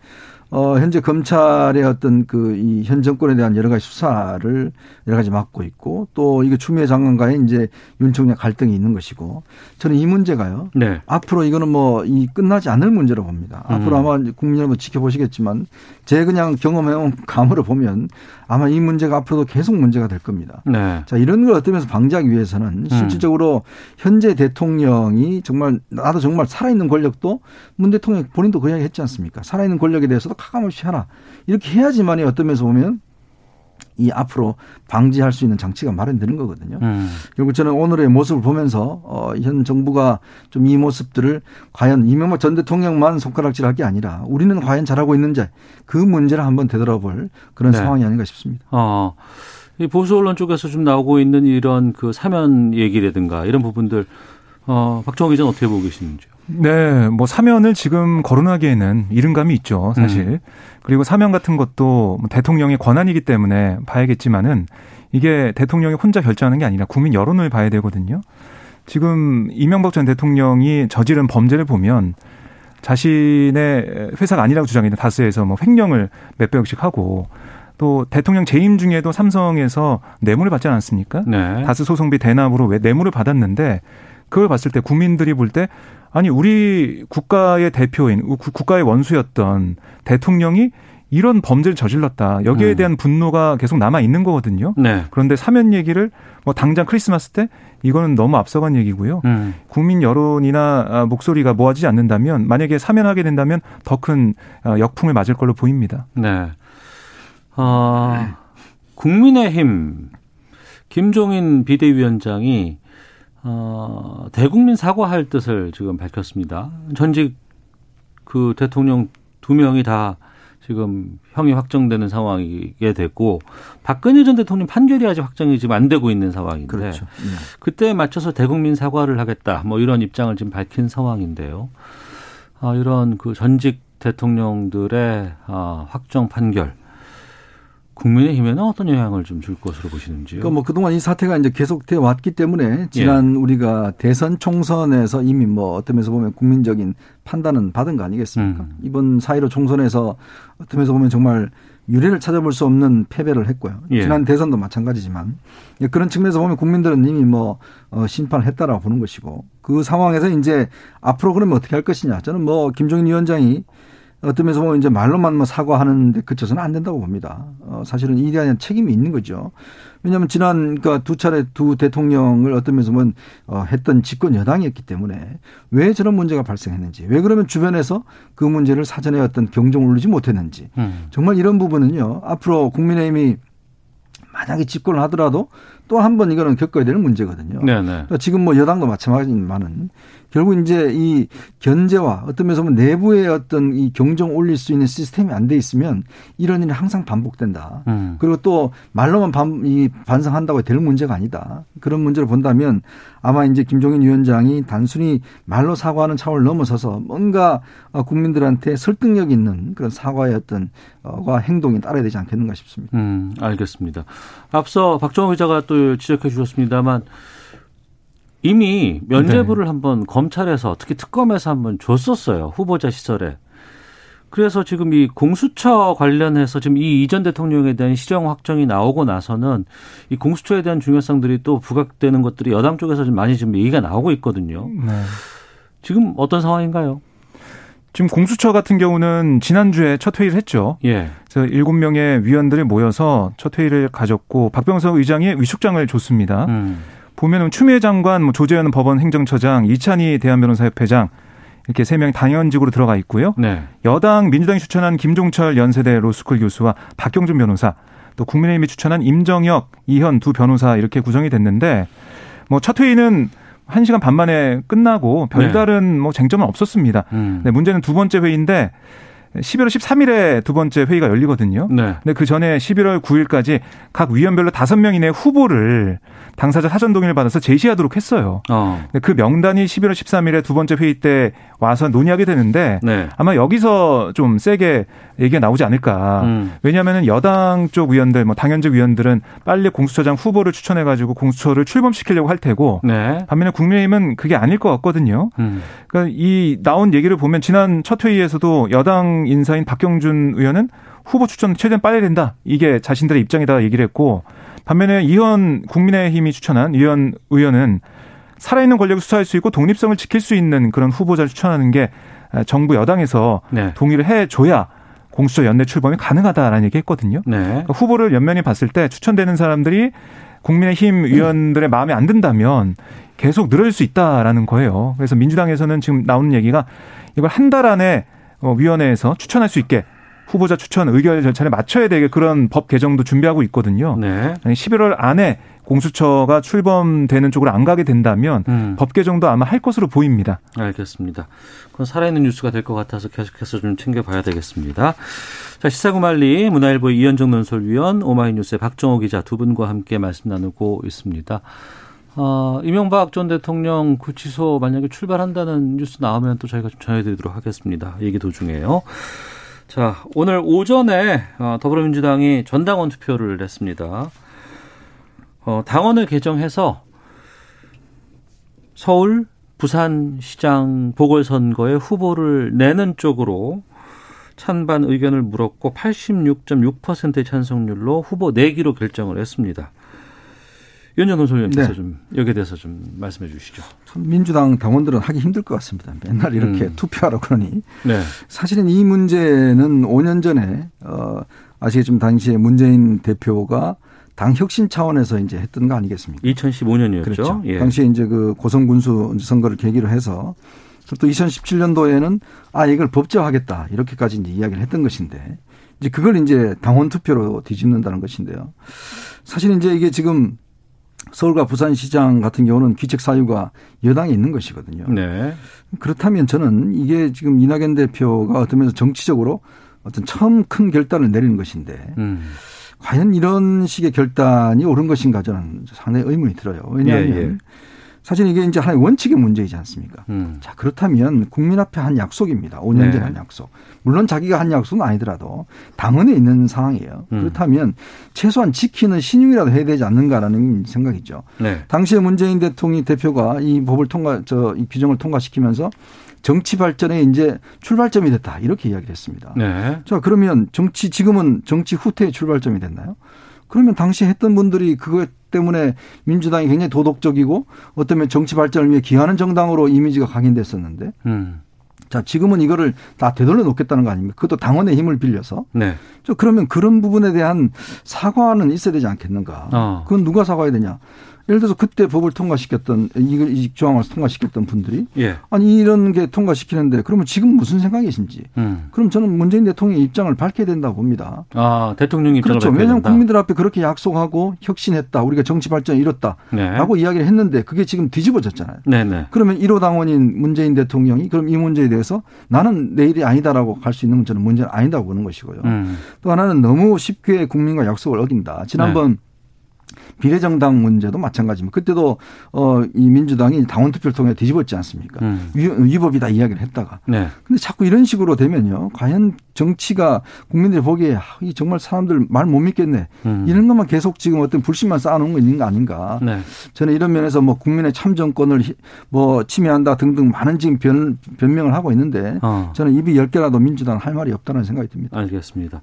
S8: 어, 현재 검찰의 어떤 그 이 현 정권에 대한 여러 가지 수사를 여러 가지 맡고 있고 또 이게 추미애 장관과의 이제 윤 총장 갈등이 있는 것이고 저는 이 문제가요. 네. 앞으로 이거는 뭐 이 끝나지 않을 문제로 봅니다. 음. 앞으로 아마 국민 여러분 지켜보시겠지만 제 그냥 경험해온 감으로 보면 아마 이 문제가 앞으로도 계속 문제가 될 겁니다. 네. 자, 이런 걸 어떤 면에서 방지하기 위해서는 음. 실질적으로 현재 대통령이 정말 나도 정말 살아있는 권력도 문 대통령 본인도 그 이야기 했지 않습니까? 살아있는 권력에 대해서도 가감없이 하라. 이렇게 해야지만이 어떤 면에서 보면 이 앞으로 방지할 수 있는 장치가 마련되는 거거든요. 음. 결국 저는 오늘의 모습을 보면서 어, 현 정부가 좀 이 모습들을 과연 이명박 전 대통령만 손가락질할 게 아니라 우리는 과연 잘하고 있는지 그 문제를 한번 되돌아볼 그런 네. 상황이 아닌가 싶습니다. 어.
S2: 이 보수 언론 쪽에서 좀 나오고 있는 이런 그 사면 얘기라든가 이런 부분들 어, 박정호 기자는 어떻게 보고 계시는지요?
S9: 네, 뭐 사면을 지금 거론하기에는 이른감이 있죠, 사실. 음. 그리고 사면 같은 것도 뭐 대통령의 권한이기 때문에 봐야겠지만은 이게 대통령이 혼자 결정하는 게 아니라 국민 여론을 봐야 되거든요. 지금 이명박 전 대통령이 저지른 범죄를 보면 자신의 회사가 아니라고 주장했는 다스에서 뭐 횡령을 몇백억씩 하고 또 대통령 재임 중에도 삼성에서 뇌물을 받지 않았습니까? 네. 다스 소송비 대납으로 왜 뇌물을 받았는데 그걸 봤을 때 국민들이 볼 때 아니 우리 국가의 대표인 국가의 원수였던 대통령이 이런 범죄를 저질렀다. 여기에 음. 대한 분노가 계속 남아 있는 거거든요. 네. 그런데 사면 얘기를 뭐 당장 크리스마스 때 이거는 너무 앞서간 얘기고요. 음. 국민 여론이나 아, 목소리가 모아지지 않는다면 만약에 사면하게 된다면 더큰 아, 역풍을 맞을 걸로 보입니다. 네.
S2: 어, 국민의힘 김종인 비대위원장이 어, 대국민 사과할 뜻을 지금 밝혔습니다. 전직 그 대통령 두 명이 다 지금 형이 확정되는 상황이게 됐고 박근혜 전 대통령 판결이 아직 확정이 지금 안 되고 있는 상황인데 그렇죠. 네. 그때에 맞춰서 대국민 사과를 하겠다 뭐 이런 입장을 지금 밝힌 상황인데요. 아, 이런 그 전직 대통령들의 아, 확정 판결 국민의힘에는 어떤 영향을 좀 줄 것으로 보시는지요?
S8: 그러니까 뭐 그동안 이 사태가 이제 계속돼 왔기 때문에 지난 예. 우리가 대선 총선에서 이미 뭐 어떤 면에서 보면 국민적인 판단은 받은 거 아니겠습니까? 음. 이번 사이로 총선에서 어떤 면에서 보면 정말 유례를 찾아볼 수 없는 패배를 했고요. 예. 지난 대선도 마찬가지지만 그런 측면에서 보면 국민들은 이미 뭐 어, 심판을 했다라고 보는 것이고 그 상황에서 이제 앞으로 그러면 어떻게 할 것이냐. 저는 뭐 김종인 위원장이 어떤 면에서 보면 이제 말로만 뭐 사과하는데 그쳐서는 안 된다고 봅니다. 어, 사실은 이에 대한 책임이 있는 거죠. 왜냐하면 지난 그러니까 두 차례 두 대통령을 어떤 면에서 보면 어, 했던 집권 여당이었기 때문에 왜 저런 문제가 발생했는지 왜 그러면 주변에서 그 문제를 사전에 어떤 경종을 울리지 못했는지 음. 정말 이런 부분은요 앞으로 국민의힘이 만약에 집권을 하더라도 또 한 번 이거는 겪어야 되는 문제거든요. 네네. 그러니까 지금 뭐 여당도 마찬가지지만은 결국 이제 이 견제와 어떤 면에서 보면 내부의 어떤 이 경정 올릴 수 있는 시스템이 안 돼 있으면 이런 일이 항상 반복된다. 음. 그리고 또 말로만 반, 이 반성한다고 될 문제가 아니다. 그런 문제를 본다면 아마 이제 김종인 위원장이 단순히 말로 사과하는 차원을 넘어서서 뭔가 국민들한테 설득력 있는 그런 사과의 어떤 과 행동이 따라야 되지 않겠는가 싶습니다.
S2: 음, 알겠습니다. 앞서 박정호 기자가 또 지적해 주셨습니다만 이미 면죄부를 네. 한번 검찰에서 특히 특검에서 한번 줬었어요. 후보자 시절에. 그래서 지금 이 공수처 관련해서 지금 이 이전 대통령에 대한 실형 확정이 나오고 나서는 이 공수처에 대한 중요성들이 또 부각되는 것들이 여당 쪽에서 좀 많이 지금 얘기가 나오고 있거든요. 네. 지금 어떤 상황인가요?
S9: 지금 공수처 같은 경우는 지난주에 첫 회의를 했죠. 예. 그래서 일곱 명의 위원들이 모여서 첫 회의를 가졌고 박병석 의장이 위촉장을 줬습니다. 음. 보면은 추미애 장관, 뭐 조재현 법원 행정처장, 이찬희 대한변호사협회장 이렇게 세 명이 당연직으로 들어가 있고요. 네. 여당 민주당이 추천한 김종철 연세대 로스쿨 교수와 박경준 변호사, 또 국민의힘이 추천한 임정혁, 이현 두 변호사 이렇게 구성이 됐는데 뭐 첫 회의는 1시간 반 만에 끝나고 별다른 네. 뭐 쟁점은 없었습니다. 음. 네, 문제는 두 번째 회의인데 11월 13일에 두 번째 회의가 열리거든요. 네. 근데 그 전에 11월 9일까지 각 위원별로 다섯 명 이내 후보를 당사자 사전 동의를 받아서 제시하도록 했어요. 어. 그 명단이 11월 13일에 두 번째 회의 때 와서 논의하게 되는데 네. 아마 여기서 좀 세게 얘기가 나오지 않을까. 음. 왜냐하면 여당 쪽 위원들, 뭐 당연직 위원들은 빨리 공수처장 후보를 추천해가지고 공수처를 출범시키려고 할 테고 네. 반면에 국민의힘은 그게 아닐 것 같거든요. 음. 그러니까 이 나온 얘기를 보면 지난 첫 회의에서도 여당 민주당 인사인 박경준 의원은 후보 추천 최대한 빨리 된다. 이게 자신들의 입장이다 얘기를 했고 반면에 이현 국민의힘이 추천한 이현 의원은 살아있는 권력을 수사할 수 있고 독립성을 지킬 수 있는 그런 후보자를 추천하는 게 정부 여당에서 네. 동의를 해줘야 공수처 연내 출범이 가능하다라는 얘기 했거든요. 네. 그러니까 후보를 연면히 봤을 때 추천되는 사람들이 국민의힘 의원들의 마음에 안 든다면 계속 늘어질 수 있다라는 거예요. 그래서 민주당에서는 지금 나오는 얘기가 이걸 한 달 안에 어, 위원회에서 추천할 수 있게 후보자 추천 의결 절차를 맞춰야 되게 그런 법 개정도 준비하고 있거든요. 네. 11월 안에 공수처가 출범되는 쪽으로 안 가게 된다면 음. 법 개정도 아마 할 것으로 보입니다.
S2: 알겠습니다. 그건 살아있는 뉴스가 될 것 같아서 계속해서 좀 챙겨봐야 되겠습니다. 자, 시사구말리 문화일보 이현정 논설위원 오마이뉴스의 박정호 기자 두 분과 함께 말씀 나누고 있습니다. 어, 이명박 전 대통령 구치소 만약에 출발한다는 뉴스 나오면 또 저희가 좀 전해드리도록 하겠습니다. 얘기 도중에요. 자, 오늘 오전에 어, 더불어민주당이 전당원 투표를 냈습니다. 어, 당원을 개정해서 서울, 부산시장 보궐선거에 후보를 내는 쪽으로 찬반 의견을 물었고 86.6%의 찬성률로 후보 내기로 결정을 했습니다. 윤전 논설위원께서 네. 좀 여기에 대해서 좀 말씀해 주시죠.
S8: 민주당 당원들은 하기 힘들 것 같습니다. 맨날 이렇게 음. 투표하라 그러니. 네. 사실은 이 문제는 5년 전에 어 아시겠지만 당시에 문재인 대표가 당 혁신 차원에서 이제 했던 거 아니겠습니까?
S2: 2015년이었죠.
S8: 그렇죠. 예. 당시에 이제 그 고성군수 선거를 계기로 해서 또 2017년도에는 아 이걸 법제화하겠다 이렇게까지 이제 이야기를 했던 것인데 이제 그걸 이제 당원 투표로 뒤집는다는 것인데요. 사실 이제 이게 지금 서울과 부산시장 같은 경우는 귀책 사유가 여당에 있는 것이거든요. 네. 그렇다면 저는 이게 지금 이낙연 대표가 어떤 면에서 정치적으로 어떤 처음 큰 결단을 내리는 것인데 음. 과연 이런 식의 결단이 옳은 것인가 저는 상당히 의문이 들어요. 왜냐하면 예, 예. 사실 이게 이제 하나의 원칙의 문제이지 않습니까? 음. 자, 그렇다면 국민 앞에 한 약속입니다. 5년 네. 전한 약속. 물론 자기가 한 약속은 아니더라도 당원에 있는 상황이에요. 음. 그렇다면 최소한 지키는 신용이라도 해야 되지 않는가라는 생각이죠. 네. 당시에 문재인 대통령 대표가 이 법을 통과, 저, 이 규정을 통과시키면서 정치 발전에 이제 출발점이 됐다. 이렇게 이야기를 했습니다. 네. 자, 그러면 정치, 지금은 정치 후퇴의 출발점이 됐나요? 그러면 당시 했던 분들이 그것 때문에 민주당이 굉장히 도덕적이고 어쩌면 정치 발전을 위해 기하는 정당으로 이미지가 각인됐었는데 음. 자, 지금은 이거를 다 되돌려 놓겠다는 거 아닙니까? 그것도 당원의 힘을 빌려서. 네. 저 그러면 그런 부분에 대한 사과는 있어야 되지 않겠는가? 어. 그건 누가 사과해야 되냐? 예를 들어서 그때 법을 통과시켰던 이걸 이 조항을 통과시켰던 분들이 예. 아니 이런 게 통과시키는데 그러면 지금 무슨 생각이신지 음. 그럼 저는 문재인 대통령의 입장을 밝혀야 된다고 봅니다.
S2: 아 대통령 입장을
S8: 그렇죠. 왜냐하면 국민들 앞에 그렇게 약속하고 혁신했다. 우리가 정치 발전을 이뤘다라고 네. 이야기를 했는데 그게 지금 뒤집어졌잖아요. 네네. 네. 그러면 1호 당원인 문재인 대통령이 그럼 이 문제에 대해서 나는 내일이 아니다라고 갈 수 있는 문제는 문제는 아니다고 보는 것이고요. 음. 또 하나는 너무 쉽게 국민과 약속을 어긴다. 지난번 네. 비례정당 문제도 마찬가지입니다. 그때도 어이 민주당이 당원 투표를 통해 뒤집었지 않습니까? 음. 위법이다 이야기를 했다가. 네. 근데 자꾸 이런 식으로 되면요. 과연 정치가 국민들이 보기에 아, 이 정말 사람들 말 못 믿겠네. 음. 이런 것만 계속 지금 어떤 불신만 쌓아놓은 거 있는 거 아닌가. 네. 저는 이런 면에서 뭐 국민의 참정권을 뭐 침해한다 등등 많은 지금 변, 변명을 하고 있는데 어. 저는 입이 열 개라도 민주당 할 말이 없다는 생각이 듭니다.
S2: 알겠습니다.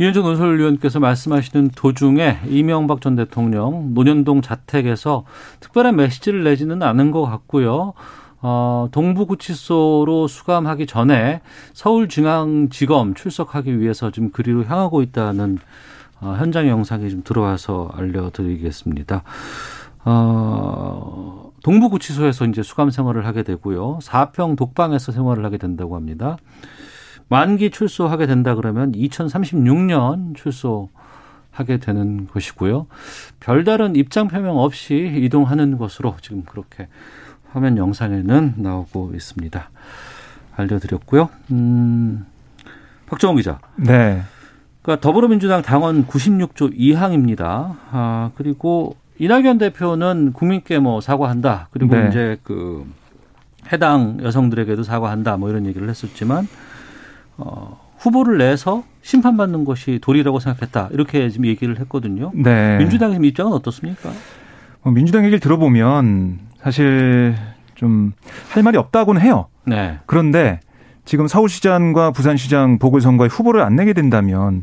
S2: 이현정 논설위원께서 말씀하시는 도중에 이명박 전 대통령 논현동 자택에서 특별한 메시지를 내지는 않은 것 같고요. 어, 동부구치소로 수감하기 전에 서울중앙지검 출석하기 위해서 지금 그리로 향하고 있다는 어, 현장 영상이 좀 들어와서 알려드리겠습니다. 어, 동부구치소에서 이제 수감 생활을 하게 되고요. 사평 독방에서 생활을 하게 된다고 합니다. 만기 출소하게 된다 그러면 2036년 출소하게 되는 것이고요. 별다른 입장 표명 없이 이동하는 것으로 지금 그렇게 화면 영상에는 나오고 있습니다. 알려드렸고요. 음, 박정호 기자. 네. 그러니까 더불어민주당 당원 96조 2항입니다. 아, 그리고 이낙연 대표는 국민께 뭐 사과한다. 그리고 네. 이제 그 해당 여성들에게도 사과한다. 뭐 이런 얘기를 했었지만 어, 후보를 내서 심판받는 것이 도리라고 생각했다. 이렇게 지금 얘기를 했거든요. 네. 민주당의 입장은 어떻습니까?
S9: 어, 민주당 얘기를 들어보면 사실 좀 할 말이 없다고는 해요. 네. 그런데 지금 서울시장과 부산시장 보궐선거에 후보를 안 내게 된다면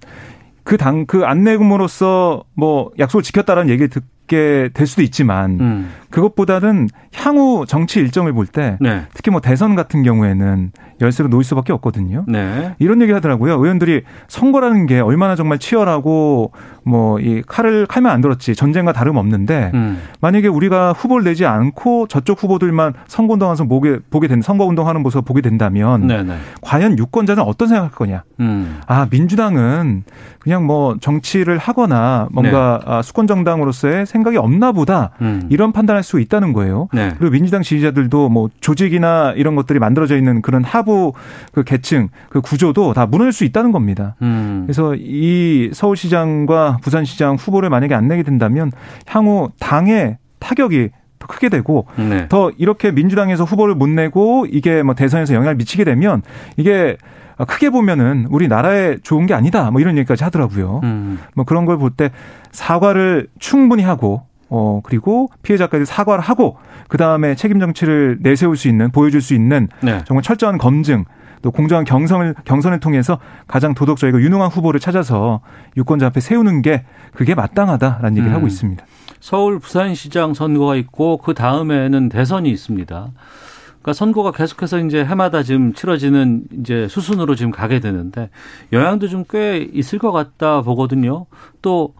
S9: 그 당, 그 안내금으로서 뭐 약속을 지켰다라는 얘기를 듣, 있게 될 수도 있지만 음. 그것보다는 향후 정치 일정을 볼때 네. 특히 뭐 대선 같은 경우에는 열쇠로 놓을 수밖에 없거든요. 네. 이런 얘기 하더라고요. 의원들이 선거라는 게 얼마나 정말 치열하고 뭐 이 칼을 칼만 안 들었지 전쟁과 다름 없는데 음. 만약에 우리가 후보를 내지 않고 저쪽 후보들만 선거 운동하면서 보게 보게 된 선거 운동하는 모습을 보게 된다면 네네. 네. 과연 유권자는 어떤 생각할 거냐? 음. 아 민주당은 그냥 뭐 정치를 하거나 뭔가 네. 아, 수권 정당으로서의 생각이 없나 보다 음. 이런 판단할 수 있다는 거예요. 네. 그리고 민주당 지지자들도 뭐 조직이나 이런 것들이 만들어져 있는 그런 하부 그 계층 그 구조도 다 무너질 수 있다는 겁니다. 음. 그래서 이 서울시장과 부산시장 후보를 만약에 안 내게 된다면 향후 당의 타격이 더 크게 되고 네. 더 이렇게 민주당에서 후보를 못 내고 이게 뭐 대선에서 영향을 미치게 되면 이게 크게 보면은 우리 나라에 좋은 게 아니다. 뭐 이런 얘기까지 하더라고요. 음. 뭐 그런 걸 볼 때 사과를 충분히 하고 어 그리고 피해자까지 사과를 하고 그 다음에 책임 정치를 내세울 수 있는 보여줄 수 있는 네. 정말 철저한 검증 또 공정한 경선을 경선을 통해서 가장 도덕적이고 유능한 후보를 찾아서 유권자 앞에 세우는 게 그게 마땅하다라는 얘기를 음. 하고 있습니다.
S2: 서울 부산시장 선거가 있고 그 다음에는 대선이 있습니다. 그러니까 선거가 계속해서 이제 해마다 지금 치러지는 이제 수순으로 지금 가게 되는데 영향도 좀 꽤 있을 것 같다 보거든요. 또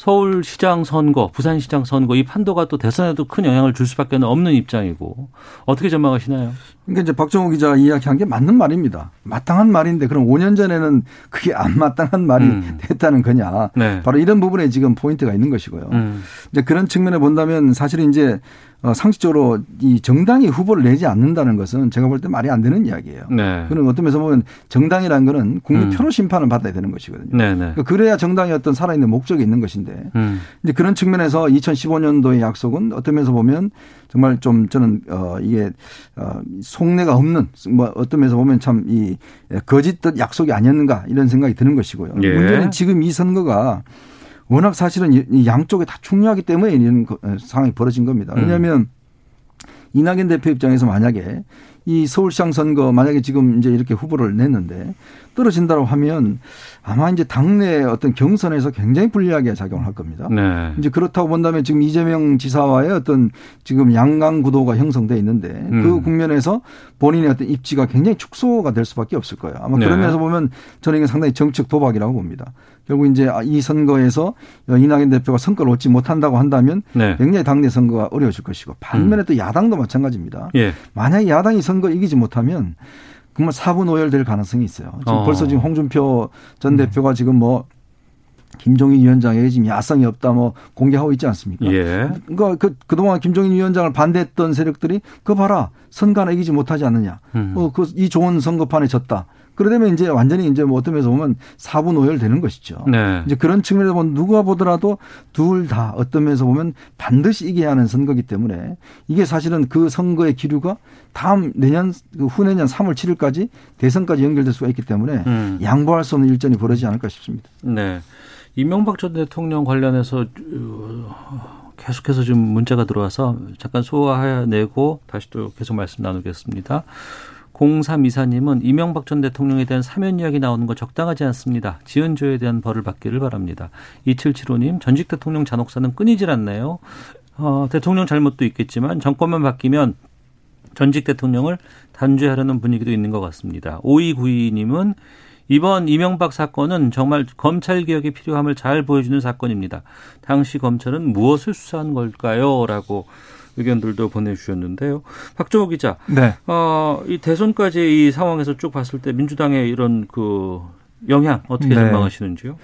S2: 서울시장 선거, 부산시장 선거 이 판도가 또 대선에도 큰 영향을 줄 수밖에 없는 입장이고 어떻게 전망하시나요?
S8: 그러니까 이제 박정호 기자 이야기한 게 맞는 말입니다. 마땅한 말인데 그럼 5년 전에는 그게 안 마땅한 말이 음. 됐다는 거냐? 네. 바로 이런 부분에 지금 포인트가 있는 것이고요. 음. 이제 그런 측면에 본다면 사실은 이제 어, 상식적으로 이 정당이 후보를 내지 않는다는 것은 제가 볼 때 말이 안 되는 이야기예요. 네. 그런 어떤 면에서 보면 정당이라는 거는 국민 음. 표로 심판을 받아야 되는 것이거든요. 네, 네. 그러니까 그래야 정당이 어떤 살아있는 목적이 있는 것인데 음. 이제 그런 측면에서 2015년도의 약속은 어떤 면에서 보면 정말 좀 저는 어 이게 어 속내가 없는 뭐 어떤 면에서 보면 참 이 거짓 약속이 아니었는가 이런 생각이 드는 것이고요. 예. 문제는 지금 이 선거가 워낙 사실은 이 양쪽에 다 충류하기 때문에 이런 상황이 벌어진 겁니다. 음. 왜냐하면 음. 이낙연 대표 입장에서 만약에 이 서울시장 선거 만약에 지금 이제 이렇게 후보를 냈는데 떨어진다고 하면 아마 이제 당내 어떤 경선에서 굉장히 불리하게 작용을 할 겁니다. 네. 이제 그렇다고 본다면 지금 이재명 지사와의 어떤 지금 양강 구도가 형성돼 있는데 음. 그 국면에서 본인의 어떤 입지가 굉장히 축소가 될 수밖에 없을 거예요. 아마 네. 그런 면에서 보면 저는 이게 상당히 정책 도박이라고 봅니다. 결국 이제 이 선거에서 이낙연 대표가 성과를 얻지 못한다고 한다면 네. 굉장히 당내 선거가 어려워질 것이고 반면에 음. 또 야당도 마찬가지입니다. 예. 만약에 야당이 선거 이기지 못하면 정말 사분 오열될 가능성이 있어요. 지금 어. 벌써 지금 홍준표 전 음. 대표가 지금 뭐 김종인 위원장에 지금 야성이 없다 뭐 공개하고 있지 않습니까? 예. 그러니까 그 그동안 김종인 위원장을 반대했던 세력들이 그 봐라 선거나 이기지 못하지 않느냐. 음. 어, 그 이 좋은 선거판에 졌다. 그러다면 이제 완전히 이제 뭐 어떤 면에서 보면 사분 오열되는 것이죠. 네. 이제 그런 측면에서 보면 누가 보더라도 둘 다 어떤 면에서 보면 반드시 이겨야 하는 선거기 때문에 이게 사실은 그 선거의 기류가 다음 내년 그 후내년 3월 7일까지 대선까지 연결될 수가 있기 때문에 음. 양보할 수 없는 일전이 벌어지지 않을까 싶습니다.
S2: 네. 이명박 전 대통령 관련해서 어, 계속해서 지금 문자가 들어와서 잠깐 소화해내고 다시 또 계속 말씀 나누겠습니다. 0324님은 이명박 전 대통령에 대한 사면 이야기 나오는 거 적당하지 않습니다. 지은조에 대한 벌을 받기를 바랍니다. 2775님 전직 대통령 잔혹사는 끊이질 않나요? 어, 대통령 잘못도 있겠지만 정권만 바뀌면 전직 대통령을 단죄하려는 분위기도 있는 것 같습니다. 5292님은 이번 이명박 사건은 정말 검찰 개혁이 필요함을 잘 보여주는 사건입니다. 당시 검찰은 무엇을 수사한 걸까요? 라고 의견들도 보내주셨는데요. 박정호 기자, 네. 어, 이 대선까지 이 상황에서 쭉 봤을 때 민주당의 이런 그 영향 어떻게 네. 전망하시는지요?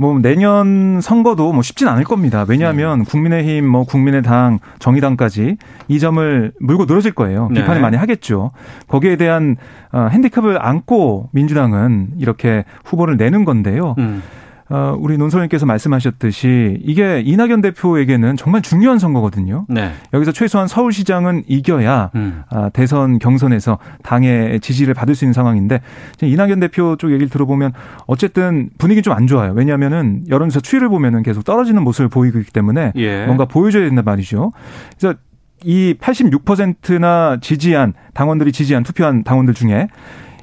S9: 뭐 내년 선거도 뭐 쉽진 않을 겁니다. 왜냐하면 네. 국민의힘, 뭐 국민의당, 정의당까지 이 점을 물고 늘어질 거예요. 네. 비판을 많이 하겠죠. 거기에 대한 어, 핸디캡을 안고 민주당은 이렇게 후보를 내는 건데요. 음. 어, 우리 논설님께서 말씀하셨듯이 이게 이낙연 대표에게는 정말 중요한 선거거든요. 네. 여기서 최소한 서울시장은 이겨야 음. 아, 대선 경선에서 당의 지지를 받을 수 있는 상황인데 이낙연 대표 쪽 얘기를 들어보면 어쨌든 분위기 좀 안 좋아요. 왜냐하면은 여론조사 추이를 보면은 계속 떨어지는 모습을 보이고 있기 때문에 예. 뭔가 보여줘야 된단 말이죠. 그래서 이 86%나 지지한 당원들이 지지한 투표한 당원들 중에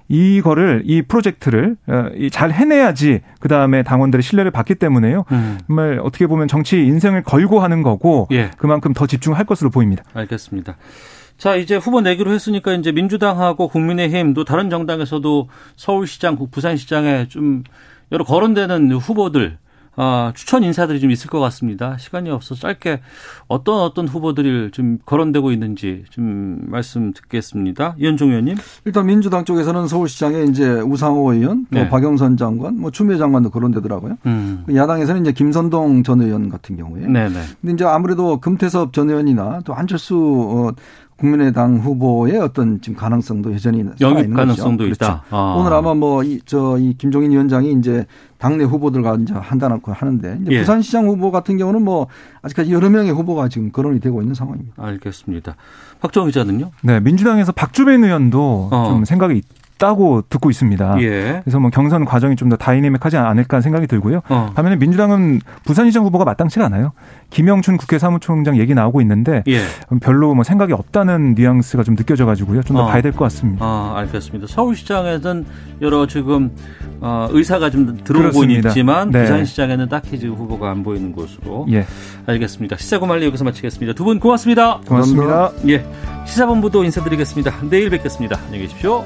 S9: 이거를 이 프로젝트를 어, 잘 해내야지 그 다음에 당원들의 신뢰를 받기 때문에요. 음. 정말 어떻게 보면 정치 인생을 걸고 하는 거고 예. 그만큼 더 집중할 것으로 보입니다.
S2: 알겠습니다. 자, 이제 후보 내기로 했으니까 이제 민주당하고 국민의힘도 다른 정당에서도 서울시장, 부산시장에 좀 여러 거론되는 후보들 어, 추천 인사들이 좀 있을 것 같습니다. 시간이 없어서 짧게 어떤 어떤 후보들이 좀 거론되고 있는지 좀 말씀 듣겠습니다. 이현종 의원님.
S8: 일단 민주당 쪽에서는 서울시장에 이제 우상호 의원, 또 네. 박영선 장관, 뭐 추미애 장관도 거론되더라고요. 음. 그 야당에서는 이제 김선동 전 의원 같은 경우에. 네네. 네. 근데 이제 아무래도 금태섭 전 의원이나 또 안철수 어, 국민의당 후보의 어떤 지금 가능성도 여전히
S2: 영입 있는 가능성도 거죠.
S8: 있다. 그렇죠. 아. 오늘 아마 뭐이저이 김종인 위원장이 이제 당내 후보들과 이제 한다놓고 하는데 이제 예. 부산시장 후보 같은 경우는 뭐 아직까지 여러 명의 후보가 지금 거론이 되고 있는 상황입니다.
S2: 알겠습니다. 박정희 기자는요?
S9: 네, 민주당에서 박주변 의원도 어. 좀 생각이 있다고 듣고 있습니다. 예. 그래서 뭐 경선 과정이 좀 더 다이내믹하지 않을까 생각이 들고요. 어. 반면에 민주당은 부산시장 후보가 마땅치가 않아요. 김영춘 국회 사무총장 얘기 나오고 있는데 예. 별로 뭐 생각이 없다는 뉘앙스가 좀 느껴져 가지고요. 좀더 어. 봐야 될 것 같습니다.
S2: 아, 알겠습니다. 서울시장에는 여러 지금 어, 의사가 좀 들어오고 있지만 네. 부산시장에는 딱히 지금 후보가 안 보이는 곳으로. 예. 알겠습니다. 시사고말리 여기서 마치겠습니다. 두분 고맙습니다.
S9: 고맙습니다.
S2: 예. 시사본부도 인사드리겠습니다. 내일 뵙겠습니다. 안녕히 계십시오.